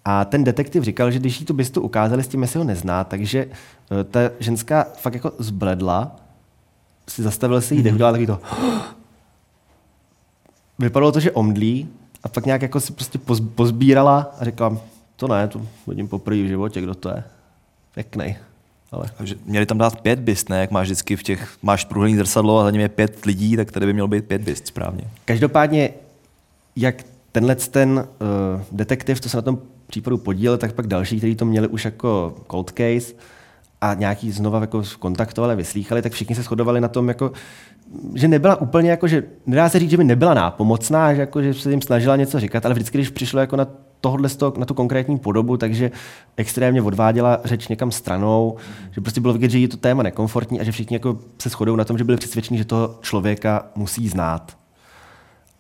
a ten detektiv říkal, že když jí tu bystu ukázali s tím, jestli ho nezná, takže eh, ta ženská fakt jako zbledla, si zastavil se jí, mm-hmm. udělala takový to vypadalo to, že omdlí a pak nějak jako si prostě pozbírala a řekla, to ne, to vidím poprvé v životě, kdo to je. Pěkný. Ale... Takže měli tam dát pět byst, ne? Jak máš vždycky v těch, máš průhledný zrcadlo a za ním je pět lidí, tak tady by mělo být pět byst, správně. Každopádně, jak tenhle ten uh, detektiv, co se na tom případu podílel, tak pak další, kteří to měli už jako cold case a nějaký znova jako kontaktovali, vyslýchali, tak všichni se shodovali na tom, jako, že nebyla úplně jako, že nedá se říct, že by nebyla nápomocná, že, jako, že se jim snažila něco říkat, ale vždycky, když přišlo jako na tohle na tu konkrétní podobu, takže extrémně odváděla řeč někam stranou, že prostě bylo vidět, že je to téma nekomfortní a že všichni jako se shodou na tom, že byli přesvědčeni, že toho člověka musí znát.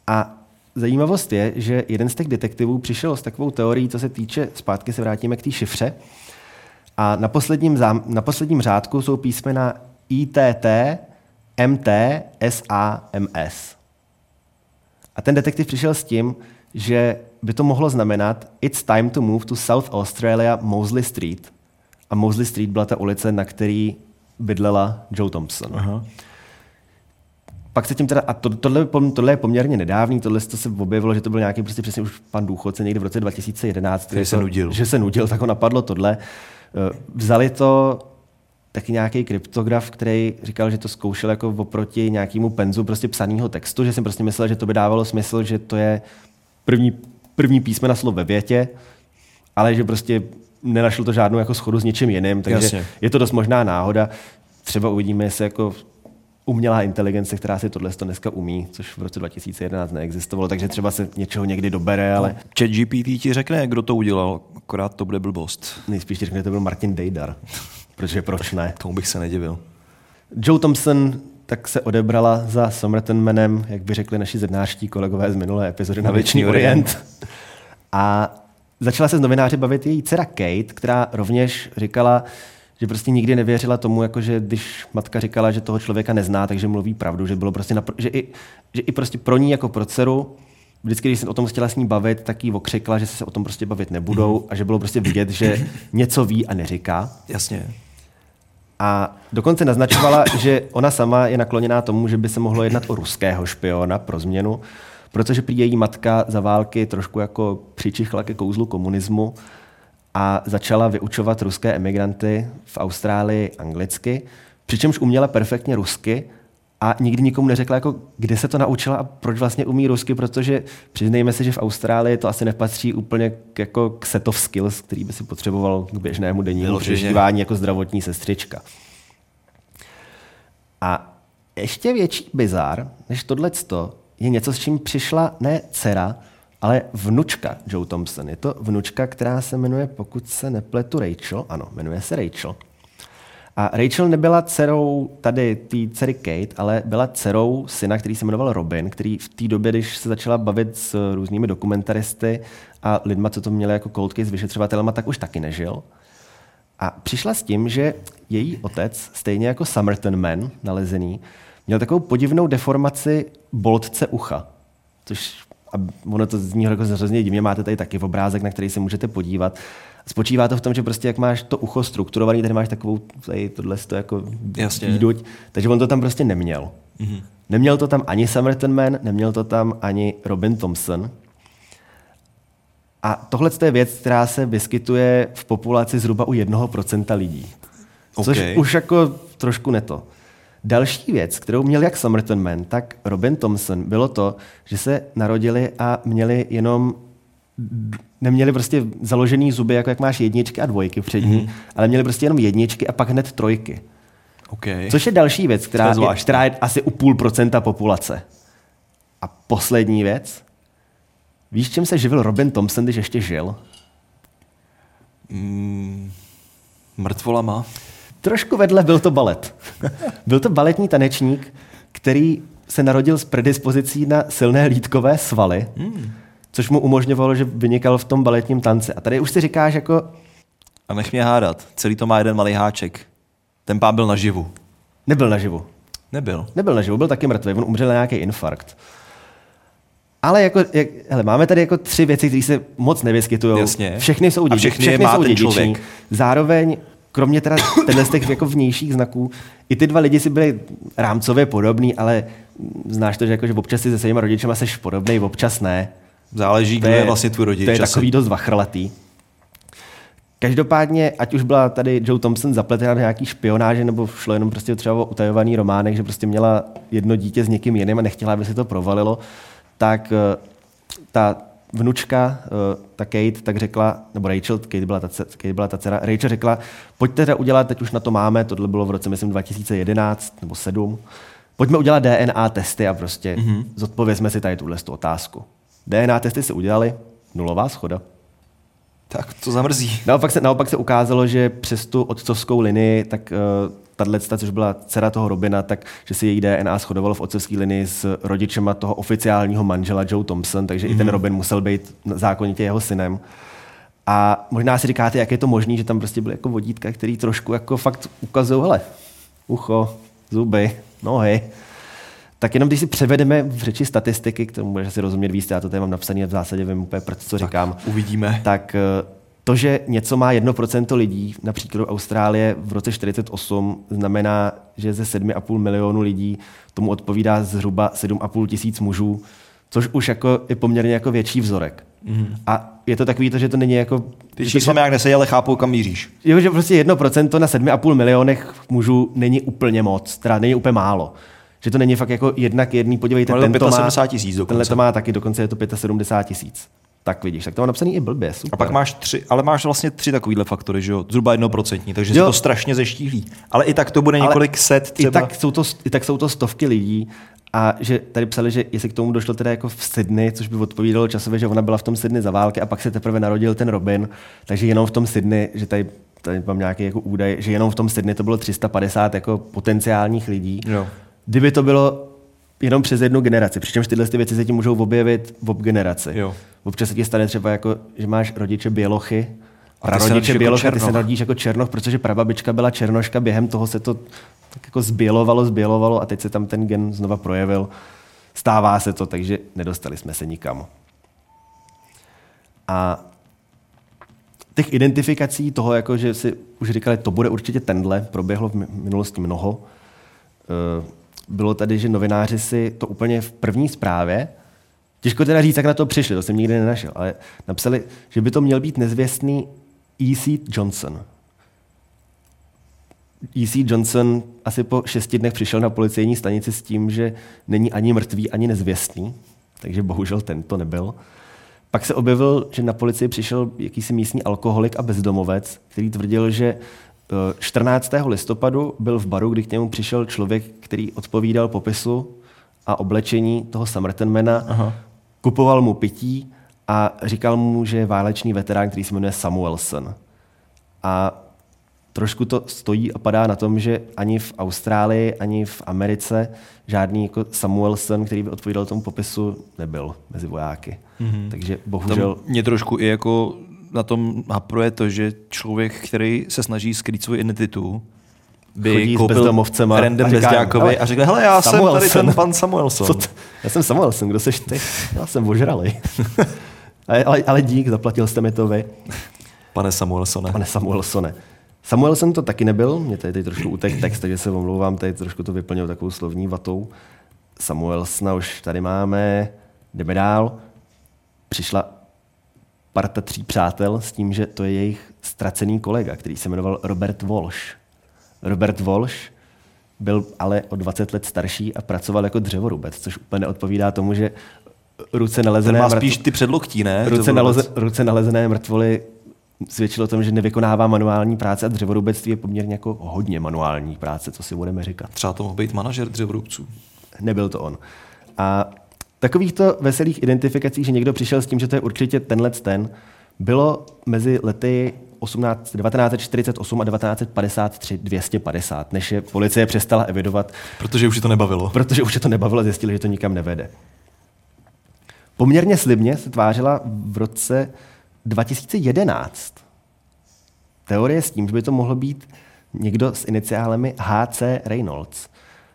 A zajímavost je, že jeden z těch detektivů přišel s takovou teorií, co se týče, zpátky se vrátíme k té šifře, a na posledním, zám, na posledním řádku jsou písmena ITT, MT, SA, MS. A ten detektiv přišel s tím, že by to mohlo znamenat It's time to move to South Australia, Mosley Street. A Mosley Street byla ta ulice, na který bydlela Joe Thompson. Aha. Pak se tím teda, a to, tohle, tohle, je poměrně nedávný, tohle to se objevilo, že to byl nějaký prostě přesně už pan důchodce někdy v roce 2011. Který se nudil. Že se nudil, tak ho napadlo tohle. Eh, vzali to taky nějaký kryptograf, který říkal, že to zkoušel jako oproti nějakému penzu prostě psaného textu, že jsem prostě myslel, že to by dávalo smysl, že to je první, první písmena slov ve větě, ale že prostě nenašlo to žádnou jako schodu s něčím jiným, takže Jasně. je to dost možná náhoda. Třeba uvidíme, jestli jako umělá inteligence, která si tohle dneska umí, což v roce 2011 neexistovalo, takže třeba se něčeho někdy dobere, ale... Chat GPT ti řekne, kdo to udělal, akorát to bude blbost. Nejspíš ti řekne, že to byl Martin Dejdar, protože proč ne? Tomu bych se nedivil. Joe Thompson tak se odebrala za Somertonmanem, jak by řekli naši zednáští kolegové z minulé epizody na Věčný Orient. A začala se s novináři bavit její dcera Kate, která rovněž říkala, že prostě nikdy nevěřila tomu, jako že když matka říkala, že toho člověka nezná, takže mluví pravdu, že bylo prostě napr- že, i, že i prostě pro ní jako pro dceru vždycky, když jsem o tom chtěla s ní bavit, tak jí okřikla, že se o tom prostě bavit nebudou mm. a že bylo prostě vidět, že něco ví a neříká. Jasně. A dokonce naznačovala, že ona sama je nakloněná tomu, že by se mohlo jednat o ruského špiona pro změnu, protože prý její matka za války trošku jako přičichla ke kouzlu komunismu a začala vyučovat ruské emigranty v Austrálii anglicky, přičemž uměla perfektně rusky a nikdy nikomu neřekla, jako, kde se to naučila a proč vlastně umí rusky, protože přiznejme si, že v Austrálii to asi nepatří úplně k, jako k set of skills, který by si potřeboval k běžnému dennímu přežívání jako zdravotní sestřička. A ještě větší bizár než tohleto je něco, s čím přišla ne dcera, ale vnučka Joe Thompson. Je to vnučka, která se jmenuje, pokud se nepletu, Rachel. Ano, jmenuje se Rachel. A Rachel nebyla dcerou tady té dcery Kate, ale byla dcerou syna, který se jmenoval Robin, který v té době, když se začala bavit s různými dokumentaristy a lidma, co to měli jako cold case vyšetřovatelema, tak už taky nežil. A přišla s tím, že její otec, stejně jako Summerton Man, nalezený, měl takovou podivnou deformaci boltce ucha, což a ono to zní jako hrozně divně, máte tady taky v obrázek, na který se můžete podívat. Spočívá to v tom, že prostě jak máš to ucho strukturovaný, tady máš takovou, tady tohle to jako Jasně. výduť, takže on to tam prostě neměl. Mhm. Neměl to tam ani Summerton Man, neměl to tam ani Robin Thompson. A tohle je věc, která se vyskytuje v populaci zhruba u 1% lidí. Což OK. už jako trošku neto. Další věc, kterou měl jak Summerton Man, tak Robin Thompson, bylo to, že se narodili a měli jenom neměli prostě založený zuby, jako jak máš jedničky a dvojky přední, Mhm. mm-hmm. ale měli prostě jenom jedničky a pak hned trojky. Okay. Což je další věc, která je je, zvláštní. která je asi u půl procenta populace. A poslední věc. Víš, čím se živil Robin Thompson, když ještě žil? Mm, mrtvolama. Trošku vedle byl to balet. byl to baletní tanečník, který se narodil s predispozicí na silné lítkové svaly, Mm. což mu umožňovalo, že vynikal v tom baletním tanci. A tady už si říkáš jako, A nech mě hádat. Celý to má jeden malý háček. Ten pán byl naživu. nebyl naživu. Nebyl. Nebyl naživu, byl taky mrtvý, on umřel na nějaký infarkt. Ale jako, jak, hele, máme tady jako tři věci, které se moc nevyskytují. Jasně. Všechny jsou, A dědi, všechny všechny má jsou ten dědiční. člověk. Zároveň, kromě teda tenhle z těch jako vnějších znaků, i ty dva lidi si byli rámcově podobný, ale znáš to, že, jako, že občas si se svými rodičema seš podobný, občas ne. Záleží, kdo je vlastně tvůj rodič. To je asi. takový dost vachrlatý. Každopádně, ať už byla tady Joe Thompson zapletena do nějaký špionáže, nebo šlo jenom prostě třeba o utajovaný románek, že prostě měla jedno dítě s někým jiným a nechtěla, aby se to provalilo, tak eh, ta vnučka, eh, ta Kate, tak řekla, nebo Rachel, Kate byla ta, Kate byla ta dcera, Rachel řekla, pojďte teda udělat, teď už na to máme, tohle bylo v roce, myslím, 2011 nebo 7, pojďme udělat DNA testy a prostě mm-hmm. zodpovězme si tady tuhle tu otázku. DNA testy se udělali, nulová schoda. Tak to zamrzí. Naopak se, naopak se ukázalo, že přes tu otcovskou linii, tak uh, tato, což byla dcera toho Robina, tak že si její DNA shodovalo v otcovské linii s rodičema toho oficiálního manžela Joe Thompson, takže mm-hmm. i ten Robin musel být zákonitě jeho synem. A možná si říkáte, jak je to možné, že tam prostě byly jako vodítka, který trošku jako fakt ukazují, hele, ucho, zuby, nohy. Tak jenom když si převedeme v řeči statistiky, k tomu budeš si rozumět víc, já to tady mám napsané a v zásadě vím úplně, proč co říkám Uvidíme. tak eh, to, že něco má 1% lidí, například Austrálie v roce 48, znamená, že ze 7,5 milionů lidí tomu odpovídá zhruba 7,5 tisíc mužů, což už jako je poměrně jako větší vzorek. Mm. A je to takový to, že to není jako... Ty čísla mi jak neseděl, ale chápu, kam míříš. Jo, že prostě 1% na 7,5 milionech mužů není úplně moc, teda není úplně málo. Že to není fakt jako jednak jedný, podívejte, ten to má, 75 tisíc dokonce. tenhle to má taky, dokonce je to 75 tisíc. Tak vidíš, tak to má napsaný i blbě, super. A pak máš tři, ale máš vlastně tři takovýhle faktory, že jo? Zhruba jednoprocentní, takže se Jo. to strašně zeštíhlí. Ale i tak to bude několik set třeba. I tak, jsou to, I tak jsou to stovky lidí a že tady psali, že jestli k tomu došlo teda jako v Sydney, což by odpovídalo časově, že ona byla v tom Sydney za války a pak se teprve narodil ten Robin, takže jenom v tom Sydney, že tady, tady mám nějaký jako údaj, že jenom v tom Sydney to bylo 350 jako potenciálních lidí. Jo. Kdyby to bylo jenom přes jednu generaci, přičemž tyhle ty věci se ti můžou objevit v ob generaci. Jo. Občas se ti stane třeba jako, že máš rodiče bělochy, A rodiče jako bělochy, a ty se narodíš jako černoch, protože prababička byla černoška, během toho se to tak jako zbělovalo, zbělovalo a teď se tam ten gen znova projevil. Stává se to, takže nedostali jsme se nikam. A těch identifikací toho, jako že si už říkali, to bude určitě tenhle, proběhlo v mi- minulosti mnoho. Bylo tady, že novináři si to úplně v první zprávě, těžko teda říct, jak na to přišli, to jsem nikdy nenašel, ale napsali, že by to měl být nezvěstný E.C. Johnson. E.C. Johnson asi po šesti dnech přišel na policejní stanici s tím, že není ani mrtvý, ani nezvěstný, takže bohužel tento nebyl. Pak se objevil, že na policii přišel jakýsi místní alkoholik a bezdomovec, který tvrdil, že 14. Eh, listopadu byl v baru, kdy k němu přišel člověk, který odpovídal popisu a oblečení toho Summertonmana, Aha. kupoval mu pití a říkal mu, že je válečný veterán, který se jmenuje Samuelson. A trošku to stojí a padá na tom, že ani v Austrálii, ani v Americe žádný jako Samuelson, který by odpovídal tomu popisu, nebyl mezi vojáky. Mm-hmm. Takže bohužel... Tam mě trošku i jako na tom hapruje to, že člověk, který se snaží skrýt svou identitu, by Chodí koupil random a říká, a řekl, hele, já Samuelson. jsem tady ten pan Samuelson. Co t- já jsem Samuelson, kdo seš ty? Já jsem ožralý. ale, ale, ale dík, zaplatil jste mi to vy. Pane Samuelsone. Pane Samuelsone. Samuelson to taky nebyl, mě tady, tady trošku utek text, takže se omlouvám, tady trošku to vyplnil takovou slovní vatou. Samuelsona už tady máme, jdeme dál. Přišla parta tří přátel s tím, že to je jejich ztracený kolega, který se jmenoval Robert Walsh. Robert Walsh byl ale o 20 let starší a pracoval jako dřevorubec, což úplně neodpovídá tomu, že ruce nalezené... Ten má spíš ty předloktí, ne? Ruce, naleze, ruce nalezené mrtvoly svědčilo o tom, že nevykonává manuální práce a dřevorubectví je poměrně jako hodně manuální práce, co si budeme říkat. Třeba to mohl být manažer dřevorubců. Nebyl to on. A takovýchto veselých identifikací, že někdo přišel s tím, že to je určitě tenhle ten, bylo mezi lety 18, 1948 a 1953 250, než je policie přestala evidovat. Protože už je to nebavilo. Protože už je to nebavilo, zjistili, že to nikam nevede. Poměrně slibně se tvářila v roce 2011 teorie s tím, že by to mohlo být někdo s iniciálemi HC Reynolds.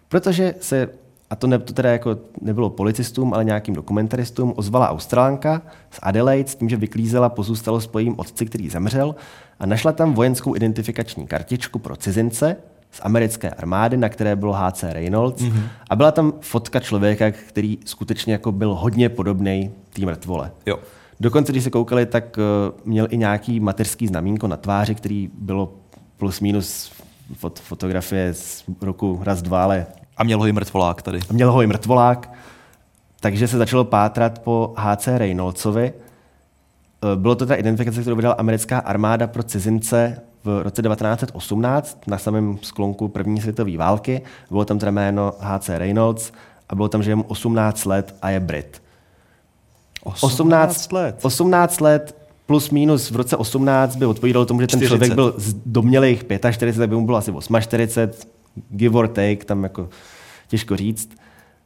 Protože se, a to, ne, to teda jako nebylo policistům, ale nějakým dokumentaristům, ozvala Australanka z Adelaide s tím, že vyklízela pozůstalost po jejím otci, který zemřel a našla tam vojenskou identifikační kartičku pro cizince z americké armády, na které bylo HC Reynolds mm-hmm. a byla tam fotka člověka, který skutečně jako byl hodně podobný té mrtvole. Jo. Dokonce, když se koukali, tak uh, měl i nějaký mateřský znamínko na tváři, který bylo plus minus fot- fotografie z roku raz, dva, ale... A měl ho i mrtvolák tady. A měl ho i mrtvolák. Takže se začalo pátrat po HC Reynoldsovi. Uh, bylo to ta identifikace, kterou vydala americká armáda pro cizince v roce 1918 na samém sklonku první světové války. Bylo tam teda jméno HC Reynolds a bylo tam, že je mu 18 let a je Brit. 18 let. 18 let plus minus v roce 18 by odpovídalo tomu, že ten 40. člověk byl z domělých 45, tak by mu bylo asi 48, give or take, tam jako těžko říct.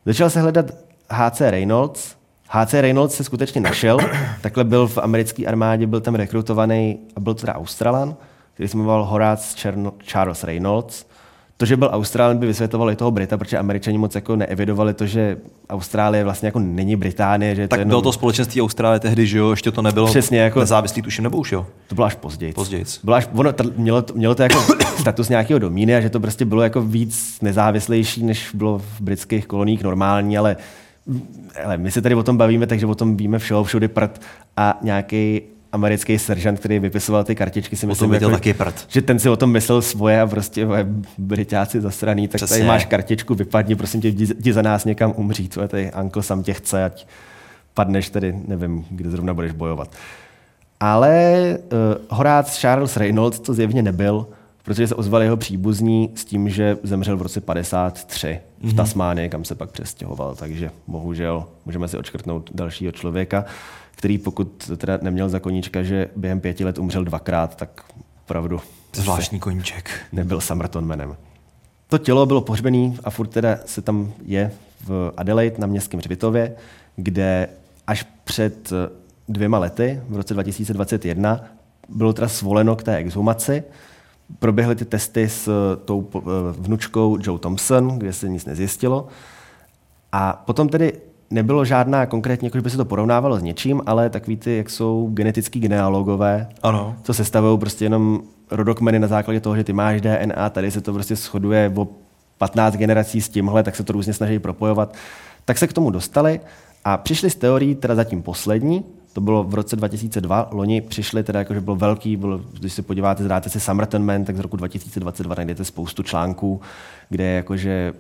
Začal se hledat HC Reynolds. HC Reynolds se skutečně našel, takhle byl v americké armádě, byl tam rekrutovaný a byl teda Australan, který se jmenoval Horace Charles Reynolds to, že byl Austrálien, by vysvětloval i toho Brita, protože američani moc jako neevidovali to, že Austrálie vlastně jako není Británie. Že tak to jenom... bylo to společenství Austrálie tehdy, že jo, ještě to nebylo Přesně, jako... nezávislý, tuším, nebo už jo? To bylo až později. Později. Bylo až, ono, t- mělo, to, mělo to jako status nějakého domíny a že to prostě bylo jako víc nezávislejší, než bylo v britských koloních normální, ale ale my se tady o tom bavíme, takže o tom víme všeho, všude prd a nějaký americký seržant, který vypisoval ty kartičky, si myslím, jako, taky prd. že ten si o tom myslel svoje a prostě britáci zasraný, tak Přesně. tady máš kartičku, vypadni, prosím tě, jdi za nás někam umřít, to tady Uncle sam tě chce, ať padneš tady, nevím, kde zrovna budeš bojovat. Ale uh, Horáce Charles Reynolds to zjevně nebyl, protože se ozval jeho příbuzní s tím, že zemřel v roce 53 mm-hmm. v mhm. Tasmánii, kam se pak přestěhoval, takže bohužel můžeme si odškrtnout dalšího člověka který pokud teda neměl za koníčka, že během pěti let umřel dvakrát, tak opravdu Zvláštní koníček. Nebyl Summertonmanem. To tělo bylo pohřbené a furt teda se tam je v Adelaide na městském hřbitově, kde až před dvěma lety, v roce 2021, bylo teda svoleno k té exhumaci. Proběhly ty testy s tou vnučkou Joe Thompson, kde se nic nezjistilo. A potom tedy nebylo žádná konkrétně, jako by se to porovnávalo s něčím, ale takový ty, jak jsou genetický genealogové, ano. co se stavují prostě jenom rodokmeny na základě toho, že ty máš DNA, tady se to prostě shoduje o 15 generací s tímhle, tak se to různě snaží propojovat. Tak se k tomu dostali a přišli s teorií, teda zatím poslední, to bylo v roce 2002, loni přišli teda jakože bylo velký, bylo, když se podíváte, zdáte si Summerton Man, tak z roku 2022 najdete spoustu článků, kde je jakože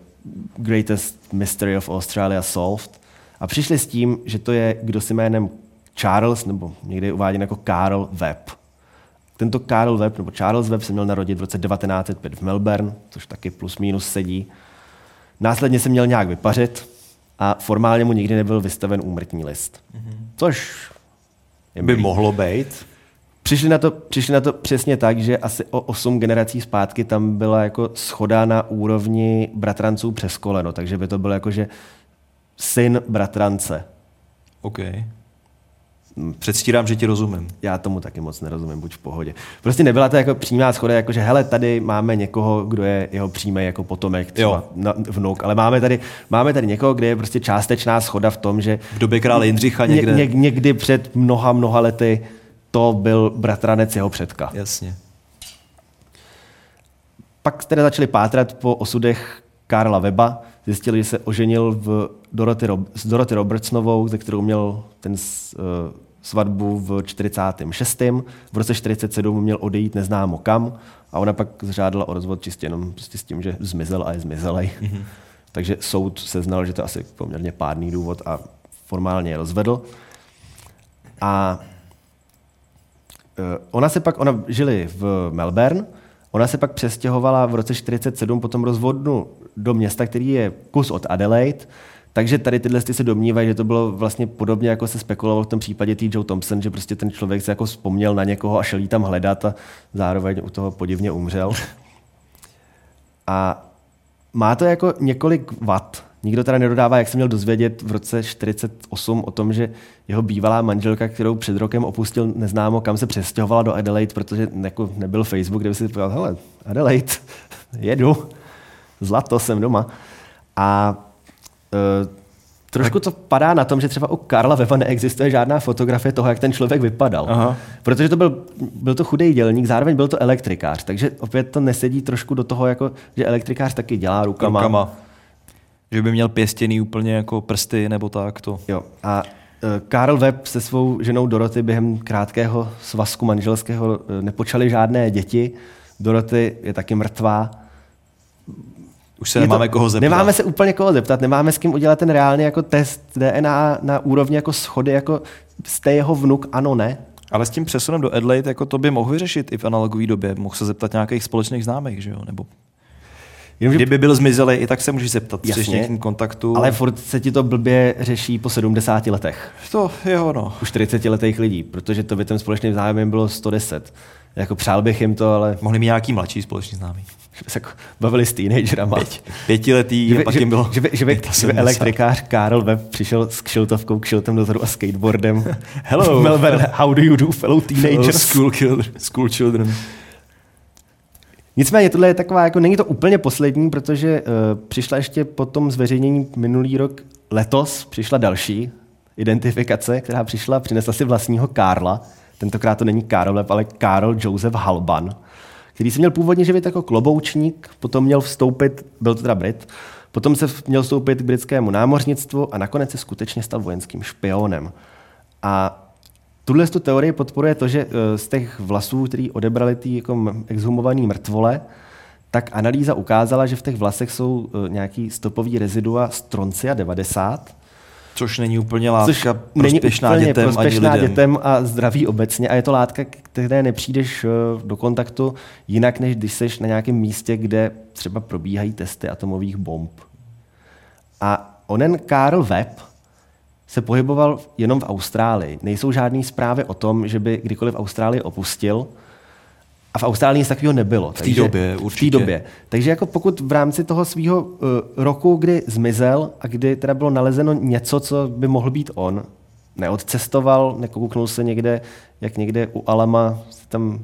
Greatest Mystery of Australia Solved. A přišli s tím, že to je kdo si jménem Charles, nebo někdy je uváděn jako Karl Webb. Tento Karl Webb, nebo Charles Webb se měl narodit v roce 1905 v Melbourne, což taky plus minus sedí. Následně se měl nějak vypařit a formálně mu nikdy nebyl vystaven úmrtní list. Mm-hmm. Což je by mohlo být. Přišli na, to, přišli na to přesně tak, že asi o osm generací zpátky tam byla jako schoda na úrovni bratranců přes koleno, takže by to bylo jako, že syn bratrance. OK. Předstírám, že ti rozumím. Já tomu taky moc nerozumím, buď v pohodě. Prostě nebyla to jako přímá schoda, jako že hele, tady máme někoho, kdo je jeho přímý jako potomek, třeba na, vnuk, ale máme tady, máme tady někoho, kde je prostě částečná schoda v tom, že v době krále Jindřicha někde. Ně, ně, někdy před mnoha, mnoha lety to byl bratranec jeho předka. Jasně. Pak tedy začali pátrat po osudech Karla Weba, zjistili, že se oženil v Dorothy, s Dorothy Robertsonovou, ze kterou měl ten uh, svatbu v 46. V roce 47 měl odejít neznámo kam a ona pak zžádala o rozvod čistě jenom prostě s tím, že zmizel a je zmizelej. Mm-hmm. Takže soud se znal, že to asi poměrně pádný důvod a formálně je rozvedl. A uh, ona se pak, ona žili v Melbourne, ona se pak přestěhovala v roce 47 po tom rozvodu do města, který je kus od Adelaide, takže tady tyhle se domnívají, že to bylo vlastně podobně, jako se spekulovalo v tom případě T. Joe Thompson, že prostě ten člověk se jako vzpomněl na někoho a šel jí tam hledat a zároveň u toho podivně umřel. A má to jako několik vat. Nikdo teda nedodává, jak se měl dozvědět v roce 48 o tom, že jeho bývalá manželka, kterou před rokem opustil neznámo, kam se přestěhovala do Adelaide, protože jako nebyl Facebook, kde by si říkal, hele, Adelaide, jedu, zlato, jsem doma. A Uh, trošku to padá na tom, že třeba u Karla Veva neexistuje žádná fotografie toho, jak ten člověk vypadal. Aha. Protože to byl, byl to chudý dělník, zároveň byl to elektrikář, takže opět to nesedí trošku do toho, jako, že elektrikář taky dělá rukama. rukama. Že by měl pěstěný úplně jako prsty nebo tak to. Jo. A uh, Karl Webb se svou ženou Doroty během krátkého svazku manželského uh, nepočali žádné děti. Doroty je taky mrtvá už se nemáme to, koho zeptat. Nemáme se úplně koho zeptat, nemáme s kým udělat ten reálný jako test DNA na úrovni jako schody, jako jste jeho vnuk, ano, ne. Ale s tím přesunem do Adelaide, jako to by mohl vyřešit i v analogové době. Mohl se zeptat nějakých společných známých, že jo? Nebo Jenom, Kdyby byl zmizelý, i tak se můžeš zeptat, Jasně, jsi někým kontaktu. Ale furt se ti to blbě řeší po 70 letech. To je ono. U 40 letých lidí, protože to by ten společný zájem bylo 110. Jako přál bych jim to, ale... Mohli mít nějaký mladší společný známý se jako bavili s teenagerama. Pět, pětiletý, že, pak jim bylo že, že, že, by, že by elektrikář Karl Webb přišel s kšiltovkou, kšiltem dozadu a skateboardem. Hello. Melbourne, how do you do, fellow teenagers? School, children, school children. Nicméně tohle je taková, jako není to úplně poslední, protože uh, přišla ještě po tom zveřejnění minulý rok, letos přišla další identifikace, která přišla, přinesla si vlastního Karla. Tentokrát to není Webb, ale Karl Joseph Halban který se měl původně živit jako kloboučník, potom měl vstoupit, byl to teda Brit, potom se měl vstoupit k britskému námořnictvu a nakonec se skutečně stal vojenským špionem. A tuhle tu teorii podporuje to, že eh, z těch vlasů, který odebrali ty jako exhumovaný mrtvole, tak analýza ukázala, že v těch vlasech jsou eh, nějaký stopový rezidua stroncia 90, Což není úplně látka Což prospěšná není dětem prospěšná ani lidem. dětem a zdraví obecně. A je to látka, které nepřijdeš eh, do kontaktu jinak, než když jsi na nějakém místě, kde třeba probíhají testy atomových bomb. A onen Karl Webb se pohyboval jenom v Austrálii. Nejsou žádné zprávy o tom, že by kdykoliv Austrálii opustil, a v Austrálii nic takového nebylo. V té době, určitě. V té době. Takže jako pokud v rámci toho svého uh, roku, kdy zmizel a kdy teda bylo nalezeno něco, co by mohl být on, neodcestoval, nekouknul se někde, jak někde u Alama tam uh,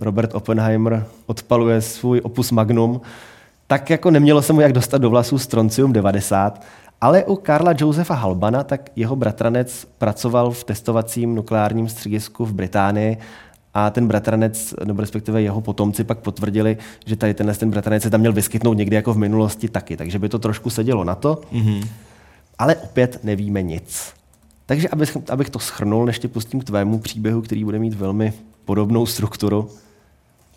Robert Oppenheimer odpaluje svůj opus magnum, tak jako nemělo se mu jak dostat do vlasů Stroncium 90, ale u Karla Josefa Halbana, tak jeho bratranec pracoval v testovacím nukleárním středisku v Británii a ten bratranec, nebo respektive jeho potomci pak potvrdili, že tady tenhle ten bratranec se tam měl vyskytnout někdy jako v minulosti taky, takže by to trošku sedělo na to. Mm-hmm. Ale opět nevíme nic. Takže abych, abych to schrnul, než tě pustím k tvému příběhu, který bude mít velmi podobnou strukturu.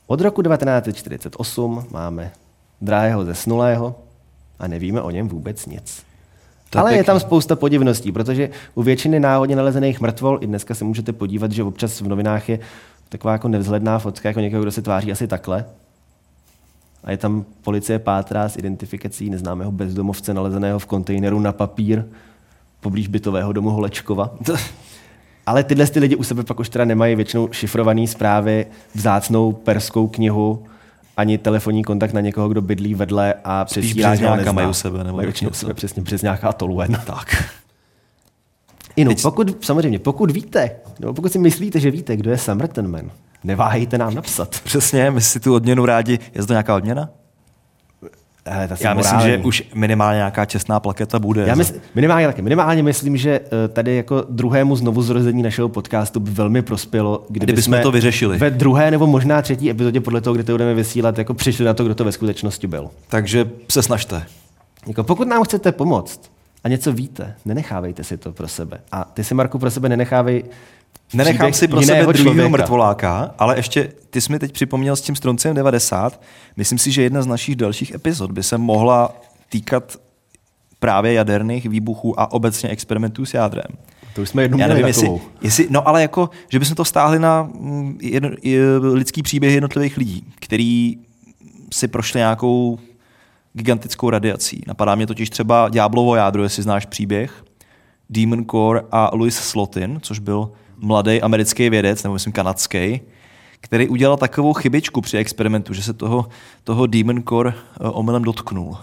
Od roku 1948 máme drahého zesnulého a nevíme o něm vůbec nic. To Ale je pěkný. tam spousta podivností, protože u většiny náhodně nalezených mrtvol i dneska se můžete podívat, že občas v novinách je taková jako nevzhledná fotka jako někoho, kdo se tváří asi takhle. A je tam policie pátrá s identifikací neznámého bezdomovce nalezeného v kontejneru na papír poblíž bytového domu Holečkova. Ale tyhle ty lidi u sebe pak už teda nemají většinou šifrované zprávy, vzácnou perskou knihu, ani telefonní kontakt na někoho, kdo bydlí vedle a přesílá, nezná. mají u sebe, nebo mají většinou u sebe přesně březňáka a toluen. Tak. Inu, Teď- pokud, samozřejmě, pokud víte, nebo pokud si myslíte, že víte, kdo je Summerton Man, neváhejte nám napsat. Přesně, my si tu odměnu rádi. Je to nějaká odměna? Hele, ta Já myslím, morální. že už minimálně nějaká čestná plaketa bude. Já mysl, minimálně taky. Minimálně myslím, že eh, tady jako druhému znovuzrození našeho podcastu by velmi prospělo, kdyby, Kdyby jsme to vyřešili. Ve druhé nebo možná třetí epizodě, podle toho, kde to budeme vysílat, jako přišli na to, kdo to ve skutečnosti byl. Takže se snažte. Jako pokud nám chcete pomoct a něco víte, nenechávejte si to pro sebe. A ty si, Marku, pro sebe nenechávej Nenechám si pro sebe druhého mrtvoláka, ale ještě ty jsi mi teď připomněl s tím Stronciem 90. Myslím si, že jedna z našich dalších epizod by se mohla týkat právě jaderných výbuchů a obecně experimentů s jádrem. To už jsme jednou Já měli nevím, jestli, jestli, no ale jako, že bychom to stáhli na mm, jedno, je- lidský příběh jednotlivých lidí, který si prošli nějakou gigantickou radiací. Napadá mě totiž třeba Ďáblovo jádro, jestli znáš příběh, Demon Core a Louis Slotin, což byl mladý americký vědec, nebo myslím kanadský, který udělal takovou chybičku při experimentu, že se toho, toho Demon Core eh, omylem dotknul.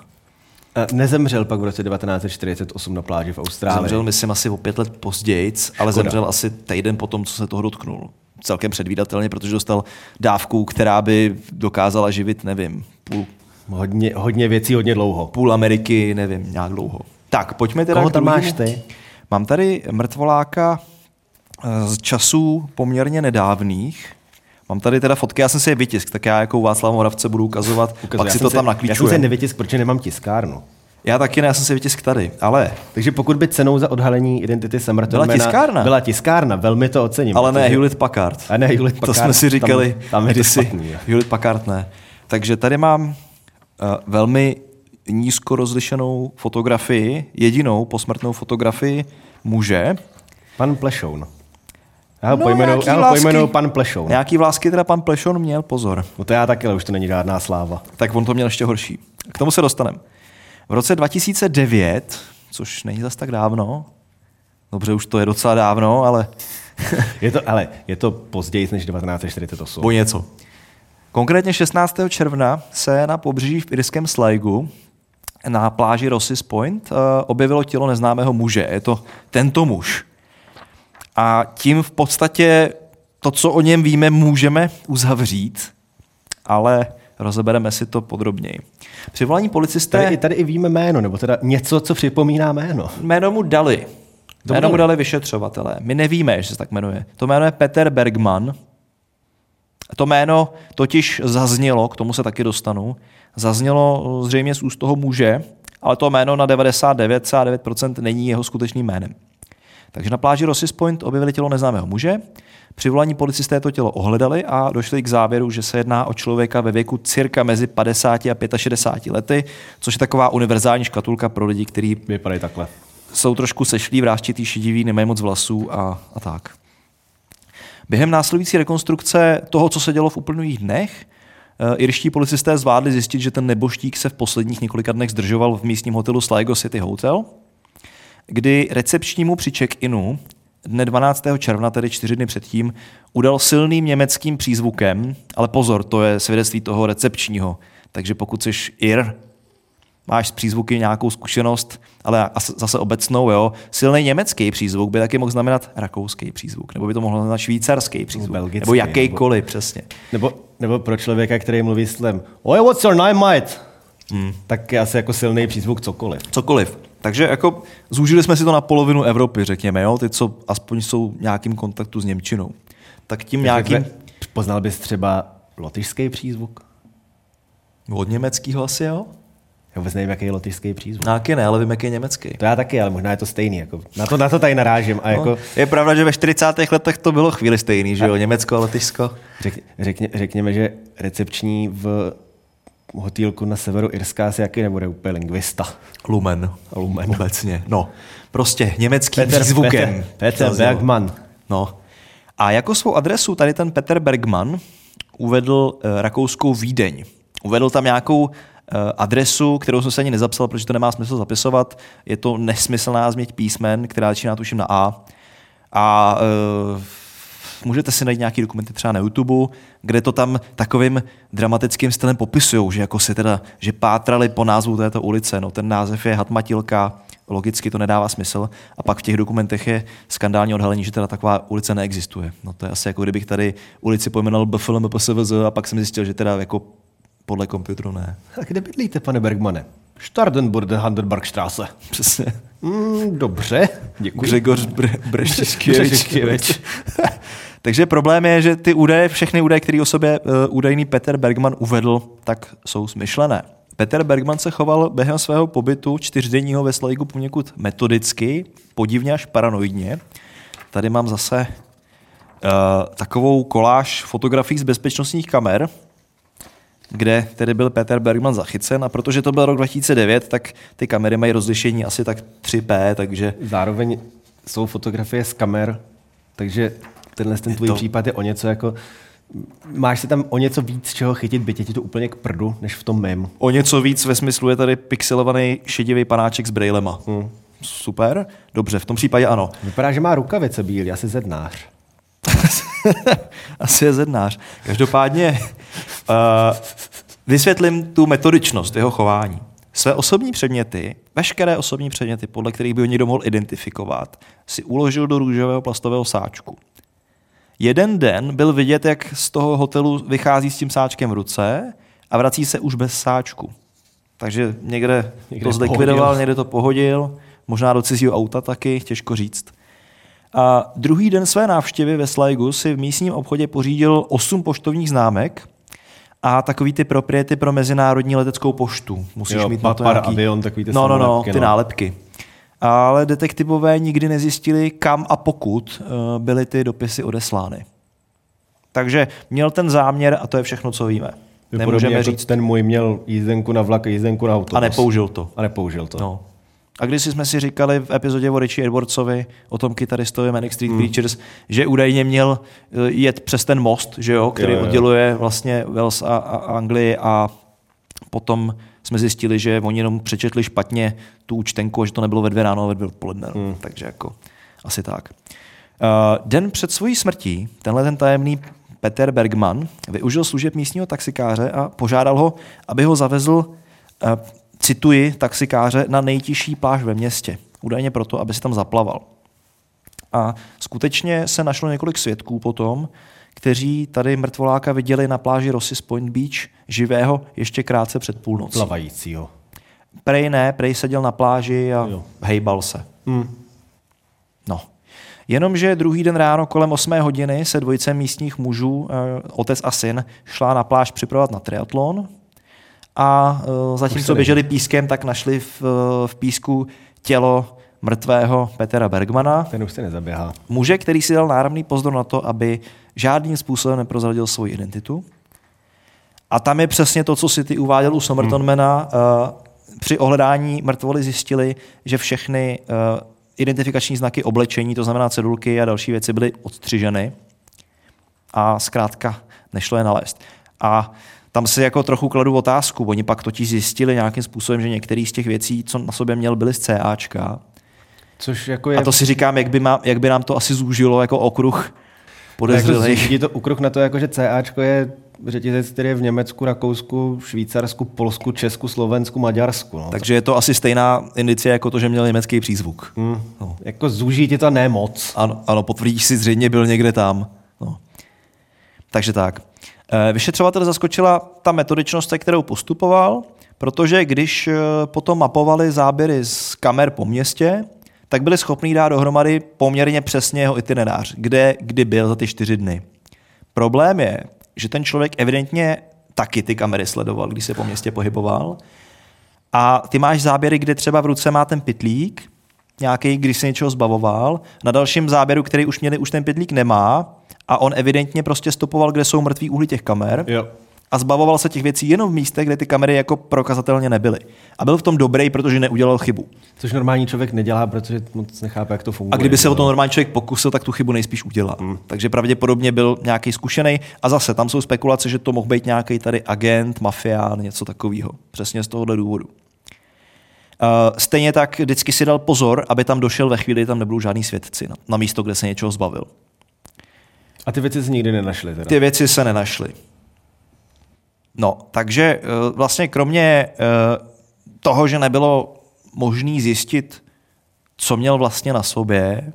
Eh, Nezemřel pak v roce 1948 na pláži v Austrálii. Zemřel, myslím, asi o pět let později, ale Škoda. zemřel asi týden po tom, co se toho dotknul. Celkem předvídatelně, protože dostal dávku, která by dokázala živit, nevím, půl, Hodně, hodně věcí, hodně dlouho. půl Ameriky, nevím, nějak dlouho. Tak, pojďme teda Koho tam druhému. máš ty? Mám tady mrtvoláka eh, z časů poměrně nedávných. Mám tady teda fotky, já jsem si je vytisk, tak já jako u Václava Moravce budu ukazovat, Ukazuj, pak já si to se- tam Já jsem se naklíčujem. nevytisk, protože nemám tiskárnu. Já taky ne, já jsem si vytisk tady, ale, Takže pokud by cenou za odhalení identity Summertonmana Byla tiskárna. byla tiskárna, velmi to ocením. ale ne Hewlett Packard. A ne Hewlett To Packard, jsme si říkali tam, tam je to kdysi. špatný. Hewlett Packard ne. Takže tady mám velmi nízko rozlišenou fotografii, jedinou posmrtnou fotografii muže. Pan Plešoun. Já ho No, pojmenuji nějaký já ho vlásky. pojmenuji pan Plešoun. Nějaký vlásky teda pan Plešon měl, pozor. No to já taky, ale už to není žádná sláva. Tak on to měl ještě horší. K tomu se dostaneme. V roce 2009, což není zas tak dávno, dobře, už to je docela dávno, ale Je to, ale je to později než 1948. o něco. Konkrétně 16. června se na pobřeží v irském Sligu na pláži Rosses Point uh, objevilo tělo neznámého muže. Je to tento muž. A tím v podstatě to, co o něm víme, můžeme uzavřít, ale rozebereme si to podrobněji. Při volání policisté Tady, i- tady i víme jméno, nebo teda něco, co připomíná jméno. jméno mu dali. Jméno mu dali vyšetřovatelé. My nevíme, že se tak jmenuje. To jméno je Peter Bergman. To jméno totiž zaznělo, k tomu se taky dostanu, zaznělo zřejmě z úst toho muže, ale to jméno na 99,9% není jeho skutečným jménem. Takže na pláži Rossis Point objevili tělo neznámého muže. Při volání policisté to tělo ohledali a došli k závěru, že se jedná o člověka ve věku cirka mezi 50 a 65 lety, což je taková univerzální škatulka pro lidi, kteří Vypadají takhle. jsou trošku sešlí, vrásčitý, šediví, nemají moc vlasů a, a tak. Během následující rekonstrukce toho, co se dělo v uplynulých dnech, eh, irští policisté zvládli zjistit, že ten neboštík se v posledních několika dnech zdržoval v místním hotelu Sligo City Hotel, kdy recepčnímu při check-inu dne 12. června, tedy čtyři dny předtím, udal silným německým přízvukem, ale pozor, to je svědectví toho recepčního, takže pokud jsi Ir, máš z přízvuky nějakou zkušenost, ale as- zase obecnou, jo. Silný německý přízvuk by taky mohl znamenat rakouský přízvuk, nebo by to mohlo znamenat švýcarský přízvuk, belgický, nebo jakýkoliv, přesně. Nebo, nebo pro člověka, který mluví slem Oj, what's your name, mate? Hmm. Tak je asi jako silný přízvuk cokoliv. Cokoliv. Takže jako zúžili jsme si to na polovinu Evropy, řekněme, jo, ty, co aspoň jsou v nějakým kontaktu s Němčinou. Tak tím nějakým Nějakým... Poznal bys třeba lotyšský přízvuk? od německého asi, jo? Já vůbec nevím, jaký je lotyšský přízvuk. Nějaký ne, ale vím, jaký je německý. To já taky, ale možná je to stejný. Jako, na, to, na to tady narážím. A jako, No, je pravda, že ve 40. letech to bylo chvíli stejný, že jo? Německo a Lotyšsko. řek, řekně, řekněme, že recepční v hotýlku na severu Irska asi jaký nebude úplně lingvista. Lumen. Lumen. Obecně. No, prostě německým přízvukem. Petr, Petr Zaznělo. Bergman. No. A jako svou adresu tady ten Peter Bergman uvedl uh, rakouskou Vídeň. Uvedl tam nějakou adresu, kterou jsem se ani nezapsal, protože to nemá smysl zapisovat. Je to nesmyslná změť písmen, která začíná tuším na A. A uh, můžete si najít nějaký dokumenty třeba na YouTube, kde to tam takovým dramatickým stylem popisují, že jako si teda, že pátrali po názvu této ulice. No, ten název je Hatmatilka, logicky to nedává smysl. A pak v těch dokumentech je skandální odhalení, že teda taková ulice neexistuje. No to je asi jako kdybych tady ulici pojmenoval BFLM, a pak jsem zjistil, že teda jako podle počítače ne. A kde bydlíte, pane Bergmane? Stardenburg Handelbergstraße. Přesně. Mm, dobře, děkuji. Gregor Bre-. Takže problém je, že ty údaje, všechny údaje, které o sobě uh, údajný Peter Bergman uvedl, tak jsou smyšlené. Peter Bergman se choval během svého pobytu čtyřdenního ve Slajgu poněkud metodicky, podivně až paranoidně. Tady mám zase uh, takovou koláž fotografií z bezpečnostních kamer, kde tedy byl Peter Bergman zachycen a protože to byl rok 2009, tak ty kamery mají rozlišení asi tak 3P, takže Zároveň jsou fotografie z kamer, takže tenhle ten tvůj to- případ je o něco jako... Máš si tam o něco víc čeho chytit, byť je ti to úplně k prdu, než v tom mém. O něco víc ve smyslu je tady pixelovaný šedivý panáček s brailema. Hmm. Super, dobře, v tom případě ano. Vypadá, že má rukavice bílý, asi zednář. Asi je zednář. Každopádně uh, vysvětlím tu metodičnost jeho chování. Své osobní předměty, veškeré osobní předměty, podle kterých by ho někdo mohl identifikovat, si uložil do růžového plastového sáčku. Jeden den byl vidět, jak z toho hotelu vychází s tím sáčkem v ruce a vrací se už bez sáčku. Takže někde, Někde to zlikvidoval, pohodil. někde to pohodil, možná do cizího auta taky, těžko říct. A druhý den své návštěvy ve Slajgu si v místním obchodě pořídil osm poštovních známek a takový ty propriety pro mezinárodní leteckou poštu. Musíš Jo, mít na to nějaký... avion, takový ty no, no, no, samolepky, ty no. nálepky. Ale detektivové nikdy nezjistili, kam a pokud eh, byly ty dopisy odeslány. Takže měl ten záměr a to je všechno, co víme. Nemůžeme jako říct. ten můj měl jízdenku na vlak, jízdenku na autobus. A nepoužil to. A nepoužil to. No. A když jsme si říkali v epizodě o Richie Edwardsovi, o tom kytaristovi Manic Street Hmm. Preachers, že údajně měl eh, jet přes ten most, že jo, který Jo, jo. odděluje vlastně Wales a, a Anglii a potom jsme zjistili, že oni jenom přečetli špatně tu účtenku a že to nebylo ve dvě ráno, ale ve dvě odpoledne. Hmm. Mm. Takže jako asi tak. Uh, den před svojí smrtí tenhle ten tajemný Peter Bergman využil služeb místního taxikáře a požádal ho, aby ho zavezl, uh, cituji, taxikáře na nejtižší pláž ve městě. Údajně proto, aby si tam zaplaval. A skutečně se našlo několik svědků potom, kteří tady mrtvoláka viděli na pláži Rossis Point Beach živého ještě krátce před půlnocí. Plavajícího. Prej ne, prej seděl na pláži a Jo. hejbal se. Hmm. No. Jenomže druhý den ráno kolem 8 hodiny se dvojice místních mužů, eh, otec a syn, šla na pláž připravovat na triatlon a eh, zatímco běželi pískem, tak našli v, eh, v písku tělo mrtvého Petra Bergmana, Ten už se nezaběhá. muže, který si dal náramný pozor na to, aby žádným způsobem neprozradil svoji identitu. A tam je přesně to, co si ty uváděl u Somertonmana. Hmm. Při ohledání mrtvoly zjistili, že všechny identifikační znaky oblečení, to znamená cedulky a další věci, byly odstřiženy a zkrátka nešlo je nalézt. A tam si jako trochu kladu otázku. Oni pak totiž zjistili nějakým způsobem, že některé z těch věcí, co na sobě měl, byly z CAčka. Což jako je... A to si říkám, jak by, má, jak by nám to asi zúžilo jako okruh jako podezřelých. zúží to ukruh na to, jako že CAčko je řetězec, který je v Německu, Rakousku, Švýcarsku, Polsku, Česku, Slovensku, Maďarsku. No. Takže je to asi stejná indicie jako to, že měl německý přízvuk. Hmm. No. Jako zúží ti to ne moc. Ano, ano, potvrdíš si, zřejmě byl někde tam. No. Takže tak. Eh, Vyšetřovatel zaskočila ta metodičnost, se kterou postupoval, protože když eh, potom mapovali záběry z kamer po městě, tak byli schopni dát dohromady poměrně přesně jeho itinerář, kde kdy byl za ty čtyři dny. Problém je, že ten člověk evidentně taky ty kamery sledoval, když se po městě pohyboval A ty máš záběry, kde třeba v ruce má ten pitlík, nějaký, když se něčeho zbavoval. Na dalším záběru, který už měli, už ten pitlík nemá a on evidentně prostě stopoval, kde jsou mrtví úhly těch kamer. Jo. A zbavoval se těch věcí jenom v místech, kde ty kamery jako prokazatelně nebyly. A byl v tom dobrý, protože neudělal chybu. Což normální člověk nedělá, protože moc nechápe, jak to funguje. A kdyby se o to normální člověk pokusil, tak tu chybu nejspíš udělá. Hmm. Takže pravděpodobně byl nějaký zkušený. A zase tam jsou spekulace, že to mohl být nějaký tady agent, mafián, něco takového. Přesně z tohohle důvodu. Uh, stejně tak vždycky si dal pozor, aby tam došel ve chvíli, kdy tam nebudou žádný svědci na, na místo, kde se něčeho zbavil. A ty věci se nikdy nenašly teda. Ty věci se nenašly. No, takže eh, vlastně kromě eh, toho, že nebylo možné zjistit, co měl vlastně na sobě,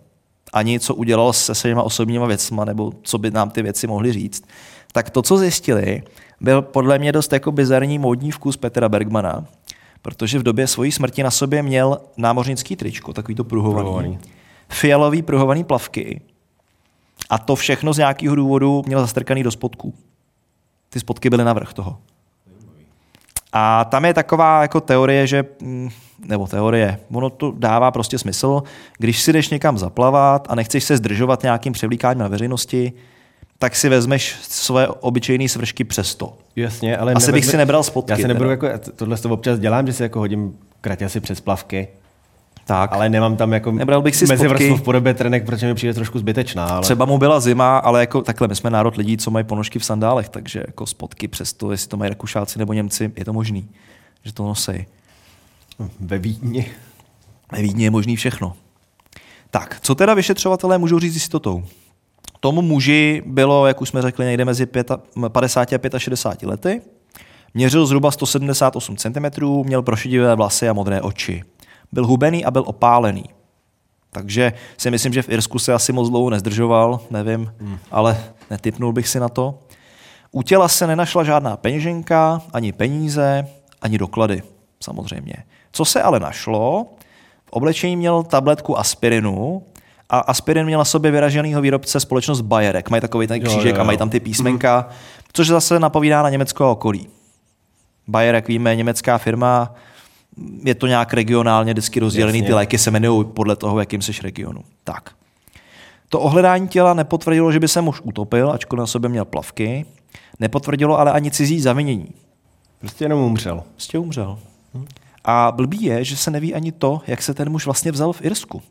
ani co udělal se svýma osobníma věcma, nebo co by nám ty věci mohly říct, tak to, co zjistili, byl podle mě dost jako bizarní módní vkus Petra Bergmana, protože v době svojí smrti na sobě měl námořnický tričko, takový to pruhovaný, Pruhovaný. fialový pruhovaný plavky a to všechno z nějakého důvodu měl zastrkaný do spodků. Ty spodky byly navrh toho. A tam je taková jako teorie, že, mm, nebo teorie, ono to dává prostě smysl, když si jdeš někam zaplavat a nechceš se zdržovat nějakým převlíkáním na veřejnosti, tak si vezmeš své obyčejné svršky přesto. Jasně, ale Asi bych si nebral spotky Já si nebudu teda. jako, tohle to občas dělám, že si jako hodím kraťasy přes plavky, Tak. ale nemám tam jako Nebral bych si mezi v podobě trenek, protože mi přijde trošku zbytečná. Ale... Třeba mu byla zima, ale jako takhle, my jsme národ lidí, co mají ponožky v sandálech, takže jako spotky přesto, jestli to mají Rakušáci nebo Němci, je to možný, že to nosej. Ve Vídni. Ve Vídni je možný všechno. Tak, co teda vyšetřovatelé můžou říct s jistotou? Tomu muži bylo, jak už jsme řekli, někde mezi 50 a 65 lety. Měřil zhruba 178 cm, měl prošedivé vlasy a modré oči. Byl hubený a byl opálený. Takže si myslím, že v Irsku se asi moc dlouho nezdržoval, nevím, hmm. ale netypnul bych si na to. U těla se nenašla žádná peněženka, ani peníze, ani doklady, samozřejmě. Co se ale našlo, v oblečení měl tabletku aspirinu a aspirin měl na sobě vyraženýho výrobce společnost Bayerek. Mají takový ten Jo, křížek jo, jo. a mají tam ty písmenka, což zase napovídá na Německo a okolí. Bayer, jak víme, německá firma, je to nějak regionálně vždycky rozdělený, Jasně. ty léky se jmenují podle toho, jakým seš regionu. Tak. To ohledání těla nepotvrdilo, že by se muž utopil, ačkoliv na sobě měl plavky. Nepotvrdilo ale ani cizí zavinění. Prostě jenom umřel. Prostě umřel. A blbý je, že se neví ani to, jak se ten muž vlastně vzal v Irsku.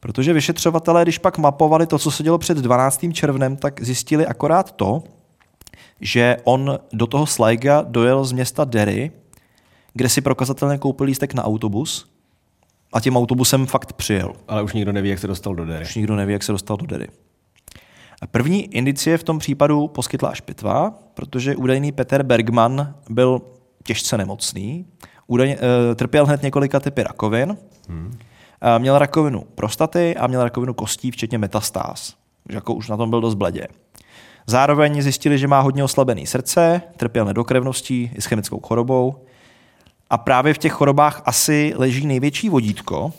Protože vyšetřovatelé, když pak mapovali to, co se dělo před 12. červnem, tak zjistili akorát to, že on do toho Sliga dojel z města Derry, kde si prokazatelně koupil lístek na autobus a tím autobusem fakt přijel. Ale už nikdo neví, jak se dostal do Dery. Už nikdo neví, jak se dostal do Derry. A První indicie v tom případu poskytla až pitva, protože údajný Peter Bergman byl těžce nemocný, údajně, e, trpěl hned několika typy rakovin, hmm. e, měl rakovinu prostaty a měl rakovinu kostí, včetně metastáz. Jako už na tom byl dost bledě. Zároveň zjistili, že má hodně oslabený srdce, trpěl nedokrevností, i s chemickou chorobou. A právě v těch chorobách asi leží největší vodítko,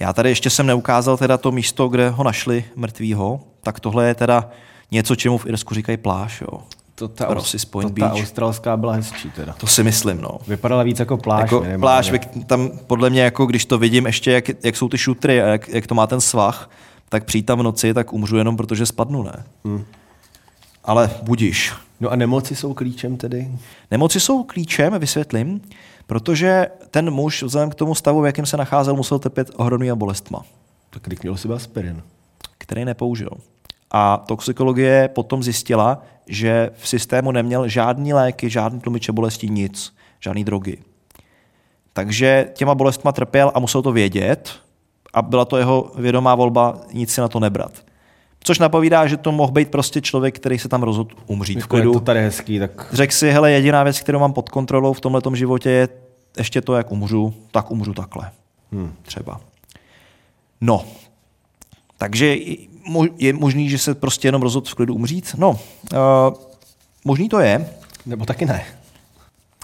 já tady ještě jsem neukázal teda to místo, kde ho našli mrtvýho, tak tohle je teda něco, čemu v Irsku říkají pláž, jo. To ta, Rossis Point to ta Beach. australská byla hezčí teda. To si myslím, no. Vypadala víc jako pláž. jako minimálně. pláž, tam podle mě, jako když to vidím ještě, jak, jak jsou ty šutry a jak, jak to má ten svah, tak přijít tam v noci, tak umřu jenom protože spadnu, ne? Hmm. Ale budíš. No a nemoci jsou klíčem tedy? Nemoci jsou klíčem, vysvětlím, protože ten muž vzhledem k tomu stavu, v jakém se nacházel, musel trpět ohromnými bolestma. Tak když měl si aspirin. který nepoužil. A toxikologie potom zjistila, že v systému neměl žádný léky, žádný tlumiče bolesti, nic, žádný drogy. Takže těma bolestma trpěl a musel to vědět a byla to jeho vědomá volba nic si na to nebrat. Což napovídá, že to mohl být prostě člověk, který se tam rozhodl umřít v Jako klidu. to tady hezký, tak Řekl si, hele, jediná věc, kterou mám pod kontrolou v tomhle životě je ještě to, jak umřu, tak umřu takhle. Hmm. Třeba. No, takže je možný, že se prostě jenom rozhodl v klidu umřít? No, uh, možný to je. nebo taky ne.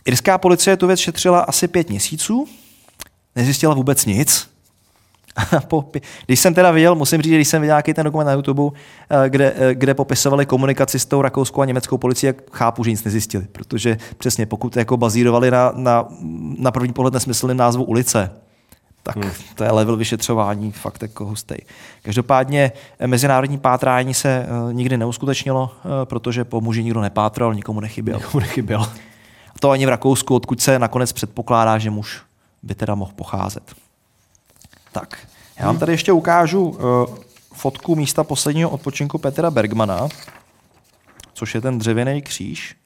Irská policie tu věc šetřila asi pět měsíců, nezjistila vůbec nic Když jsem teda viděl, musím říct, že když jsem viděl nějaký ten dokument na YouTube, eh, kde, eh, kde popisovali komunikaci s tou rakouskou a německou policií, jak chápu, že nic nezjistili. Protože přesně pokud jako bazírovali na, na, na první pohled nesmyslným názvu ulice, tak hmm. to je level vyšetřování fakt jako hustý. Každopádně eh, mezinárodní pátrání se nikdy neuskutečnilo, protože po muži nikdo nepátral, nikomu nechyběl. Nikomu nechyběl. To ani v Rakousku, odkud se nakonec předpokládá, že muž by teda mohl pocházet. Tak, já vám tady ještě ukážu uh, fotku místa posledního odpočinku Petra Bergmana, což je ten dřevěný kříž.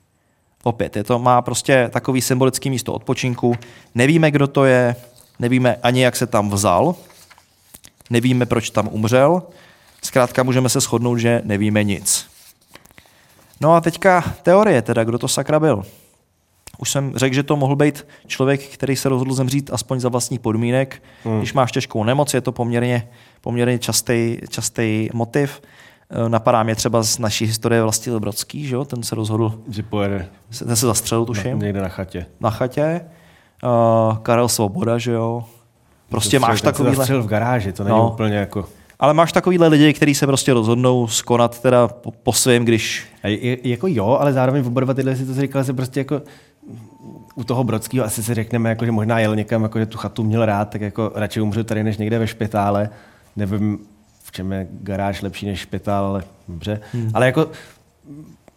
Opět, je to, má prostě takový symbolický místo odpočinku. Nevíme, kdo to je, nevíme ani, jak se tam vzal, nevíme, proč tam umřel. Zkrátka můžeme se shodnout, že nevíme nic. No a teďka teorie, teda, kdo to sakra byl. Už jsem řekl, že to mohl být člověk, který se rozhodl zemřít aspoň za vlastních podmínek. Hmm. Když máš těžkou nemoc, je to poměrně, poměrně častý, častý motiv. E, Napadá mě třeba z naší historie Vlastil Brodský, že jo? ten se rozhodl, Že pojede ten se zastřelil, tuším, někde na chatě. na chatě. Uh, Karel Svoboda, že jo? Prostě máš Ten se takovýhle... zastřelil v garáži, to není No. úplně jako... Ale máš takovýhle lidi, kteří se prostě rozhodnou skonat teda po, po svém, když... A je, je, jako jo, ale zároveň oba dva tyhle si to říkal, se prostě jako u toho Brodského asi si řekneme, jako, že možná jel někam, jako, že tu chatu měl rád, tak jako radši umřu tady, než někde ve špitále. Nevím, v čem je garáž lepší než špitál, ale dobře. Hmm. Ale jako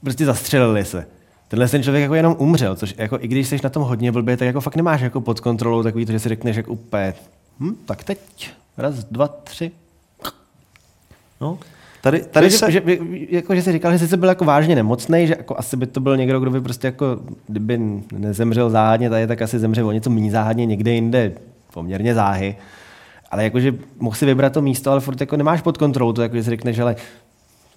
prostě zastřelili se. Tenhle ten člověk jako jenom umřel, což jako i když jsi na tom hodně blbě, tak jako fakt nemáš jako pod kontrolou takový to, že si řekneš jako úplně, hm, tak teď, raz, dva, tři. No, tady, tady že, se... že, jako, že jsi říkal, že jsi byl jako vážně nemocný, že jako asi by to byl někdo, kdo by prostě jako, kdyby nezemřel záhadně tady, tak asi zemře o něco méně záhadně někde jinde, poměrně záhy. Ale jakože mohl si vybrat to místo, ale furt jako nemáš pod kontrolou to, jako, že si řekneš, ale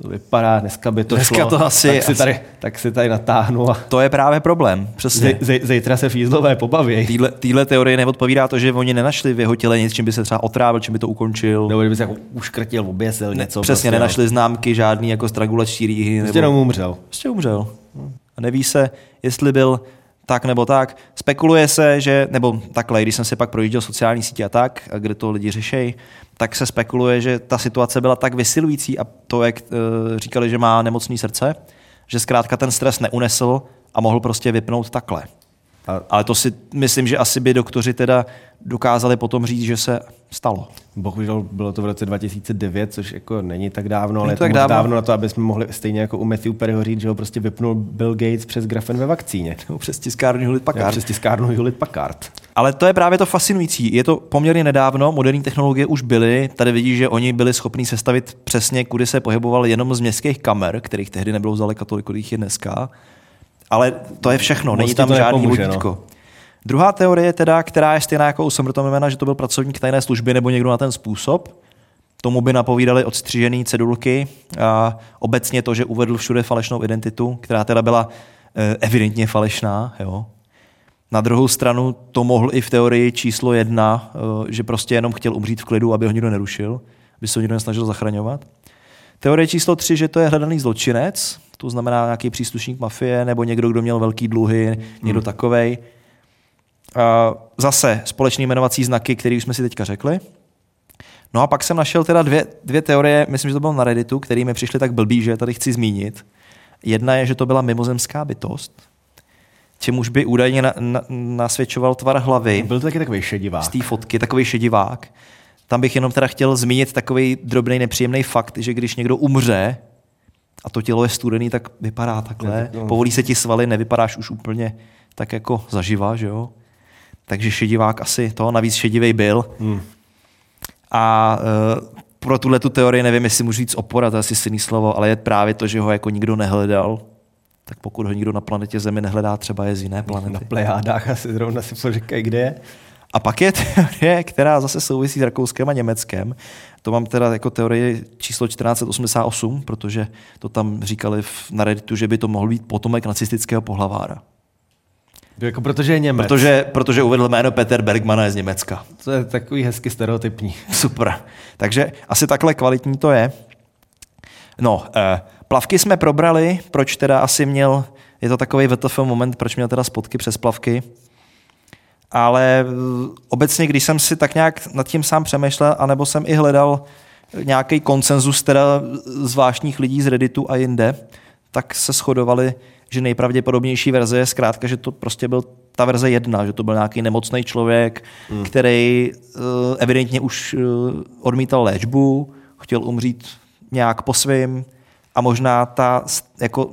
to vypadá, dneska by to Dneska šlo, to asi- tak, si asi- tady, tak si tady natáhnu a To je právě problém, přesně. zítra se fízlové pobaví. Týhle, týhle teorie neodpovídá to, že oni nenašli v jeho těle nic, čím by se třeba otrávil, čím by to ukončil. Nebo kdyby se jako uškrtil, oběsil něco. Přesně, prostě, nenašli známky žádný jako strangulační rýhy. Prostě jenom umřel. Prostě umřel. A neví se, jestli byl tak nebo tak. Spekuluje se, že, nebo takhle, když jsem si pak projížděl sociální sítě a tak, kde to lidi řešejí, tak se spekuluje, že ta situace byla tak vysilující a to, jak e, říkali, že má nemocný srdce, že zkrátka ten stres neunesl a mohl prostě vypnout takhle. A- Ale to si myslím, že asi by doktoři teda dokázali potom říct, že se stalo. Bohužel bylo to v roce 2009, což jako není tak dávno, ale Není je to tak dávno. dávno na to, aby jsme mohli stejně jako u Matthew Perryho říct, že ho prostě vypnul Bill Gates přes grafen ve vakcíně. Nebo přes tiskárnu Hewlett Packard. přes tiskárnu Hewlett Packard. Ale to je právě to fascinující. Je to poměrně nedávno, moderní technologie už byly. Tady vidíš, že oni byli schopni sestavit přesně, kudy se pohyboval jenom z městských kamer, kterých tehdy nebylo zdaleka tolik, kolik jich je dneska. Ale to je všechno, není tam žádný nepomůže, vodítko. No. Druhá teorie teda, která je stejná jako u Somertomemena, že to byl pracovník tajné služby nebo někdo na ten způsob. Tomu by napovídali odstřížené cedulky a obecně to, že uvedl všude falešnou identitu, která teda byla eh, evidentně falešná. Jo. Na druhou stranu to mohl i v teorii číslo jedna, eh, že prostě jenom chtěl umřít v klidu, aby ho nikdo nerušil, aby se ho nikdo nesnažil zachraňovat. Teorie číslo tři, že to je hledaný zločinec, to znamená nějaký příslušník mafie nebo někdo, kdo měl velký dluhy, někdo hmm. takovej. A zase společný jmenovací znaky, který už jsme si teďka řekli. No a pak jsem našel teda dvě, dvě teorie, myslím, že to bylo na Redditu, které mi přišly tak blbý, že je tady chci zmínit. Jedna je, že to byla mimozemská bytost, čemuž by údajně na, na, nasvědčoval tvar hlavy Byl to taky takový šedivák. z té fotky, takový šedivák. Tam bych jenom teda chtěl zmínit takový drobný nepříjemný fakt, že když někdo umře a to tělo je studený, tak vypadá takhle. No. Povolí se ti svaly, nevypadáš už úplně tak jako zaživa, že jo? Takže šedivák asi to, navíc šedivej byl. Hmm. A uh, pro tuhle tu teorii nevím, jestli můžu říct opora, to je asi silný slovo, ale je právě to, že ho jako nikdo nehledal. Tak pokud ho nikdo na planetě Zemi nehledá, třeba je z jiné Na planety. plejádách asi zrovna si poříkají, kde je. A pak je teorie, která zase souvisí s Rakouskem a Německem. To mám teda jako teorie číslo 1488, protože to tam říkali v, na Redditu, že by to mohl být potomek nacistického pohlavára. Jako protože je Němec. Protože, protože uvedl jméno Peter Bergman a je z Německa. To je takový hezky stereotypní. Super. Takže asi takhle kvalitní to je. No, eh, plavky jsme probrali, proč teda asi měl, je to takový VTF moment, proč měl teda spotky přes plavky. Ale eh, obecně, když jsem si tak nějak nad tím sám přemýšlel, anebo jsem i hledal nějaký konsenzus teda zvláštních lidí z Redditu a jinde, tak se shodovali, že nejpravděpodobnější verze je zkrátka, že to prostě byl ta verze jedna, že to byl nějaký nemocný člověk, hmm. který uh, evidentně už uh, odmítal léčbu, chtěl umřít nějak po svým a možná ta jako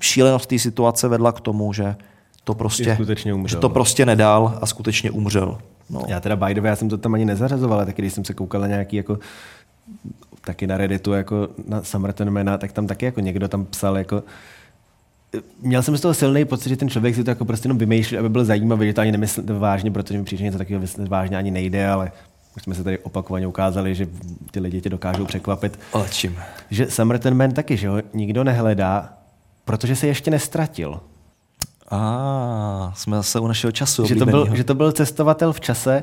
šílenost té situace vedla k tomu, že to prostě, skutečně umřel, že to prostě nedal a skutečně umřel. No. Já teda by the way, já jsem to tam ani nezařazoval, tak když jsem se koukal na nějaký jako taky na Redditu jako na Summerton tak tam taky jako někdo tam psal jako měl jsem z toho silný pocit, že ten člověk si to jako prostě jenom vymýšlí, aby byl zajímavý, že to ani nemyslel vážně, protože mi přijde, že něco takového vážně ani nejde, ale už jsme se tady opakovaně ukázali, že ty lidi tě dokážou překvapit. Ale čím? Že Summerton Man taky, že ho nikdo nehledá, protože se ještě nestratil. A ah, jsme zase u našeho času. Že to, byl, že to byl cestovatel v čase,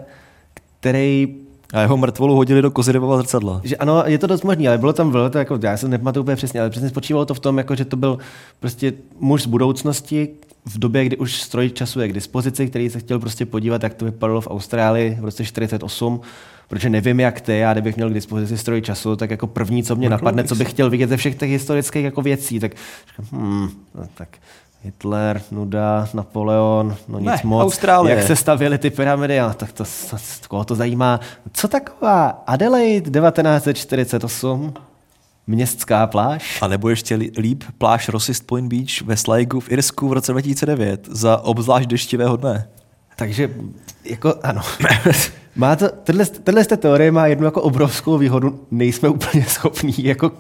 který a jeho mrtvolu hodili do Kozyrevova zrcadla. Že ano, je to dost možné, ale bylo tam, bylo to jako, já se nepamatuju úplně přesně, ale přesně spočívalo to v tom, jako, že to byl prostě muž z budoucnosti, v době, kdy už stroj času je k dispozici, který se chtěl prostě podívat, jak to vypadalo v Austrálii v roce 48, protože nevím, jak ty, já kdybych měl k dispozici stroj času, tak jako první, co mě napadne, co bych chtěl vidět ze všech těch historických jako věcí, tak hmm, no, tak Hitler, nuda, Napoleon, no nic ne, moc. Austrálie. Jak se stavěly ty pyramidy, a tak to, to, koho to zajímá. Co taková Adelaide 1948? Městská pláž? A nebo ještě líp pláž Rossist Point Beach ve Sligo v Irsku v roce 2009 za obzvlášť deštivého dne. Takže, jako ano. má to, tyhle, tyhle teorie má jednu jako obrovskou výhodu, nejsme úplně schopní jako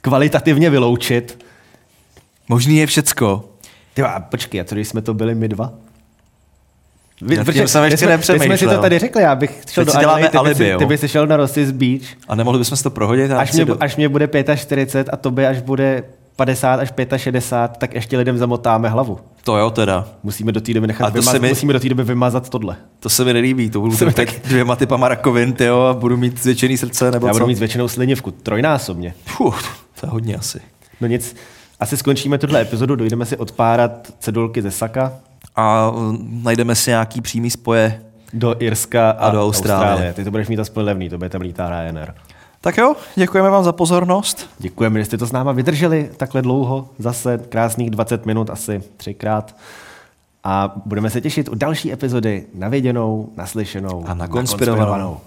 kvalitativně vyloučit. Možný je všecko. Ty a počkej, a co když jsme to byli my dva? Vy, Já protože, jsem ještě jsme, jsme si to tady řekli, já bych šel Teď do Adelaide, ty, alibi, ty, ty bys šel na Rossis Beach. A nemohli bychom si to prohodit? Až mě, do... až mě bude 45 a tobě až bude 50 až 65, tak ještě lidem zamotáme hlavu. To jo teda. Musíme do té doby nechat vymazat, mi, musíme do té doby vymazat tohle. To se mi nelíbí, to budu tak, tak dvěma typama rakovin, tyjo, a budu mít zvětšený srdce, nebo Já co? budu mít zvětšenou slinivku, trojnásobně. Fuh, to je hodně asi. No nic, asi skončíme tuhle epizodu, dojdeme si odpárat cedulky ze Saka. A mm, najdeme si nějaký přímý spoje do Irska a, a do Austrálie. Austrálie. Ty to budeš mít aspoň levný, to bude tam lítá Ryanair. Tak jo, děkujeme vám za pozornost. Děkujeme, že jste to s náma vydrželi takhle dlouho, zase krásných 20 minut asi třikrát. A budeme se těšit u další epizody na viděnou, naslyšenou a na konspirovanou.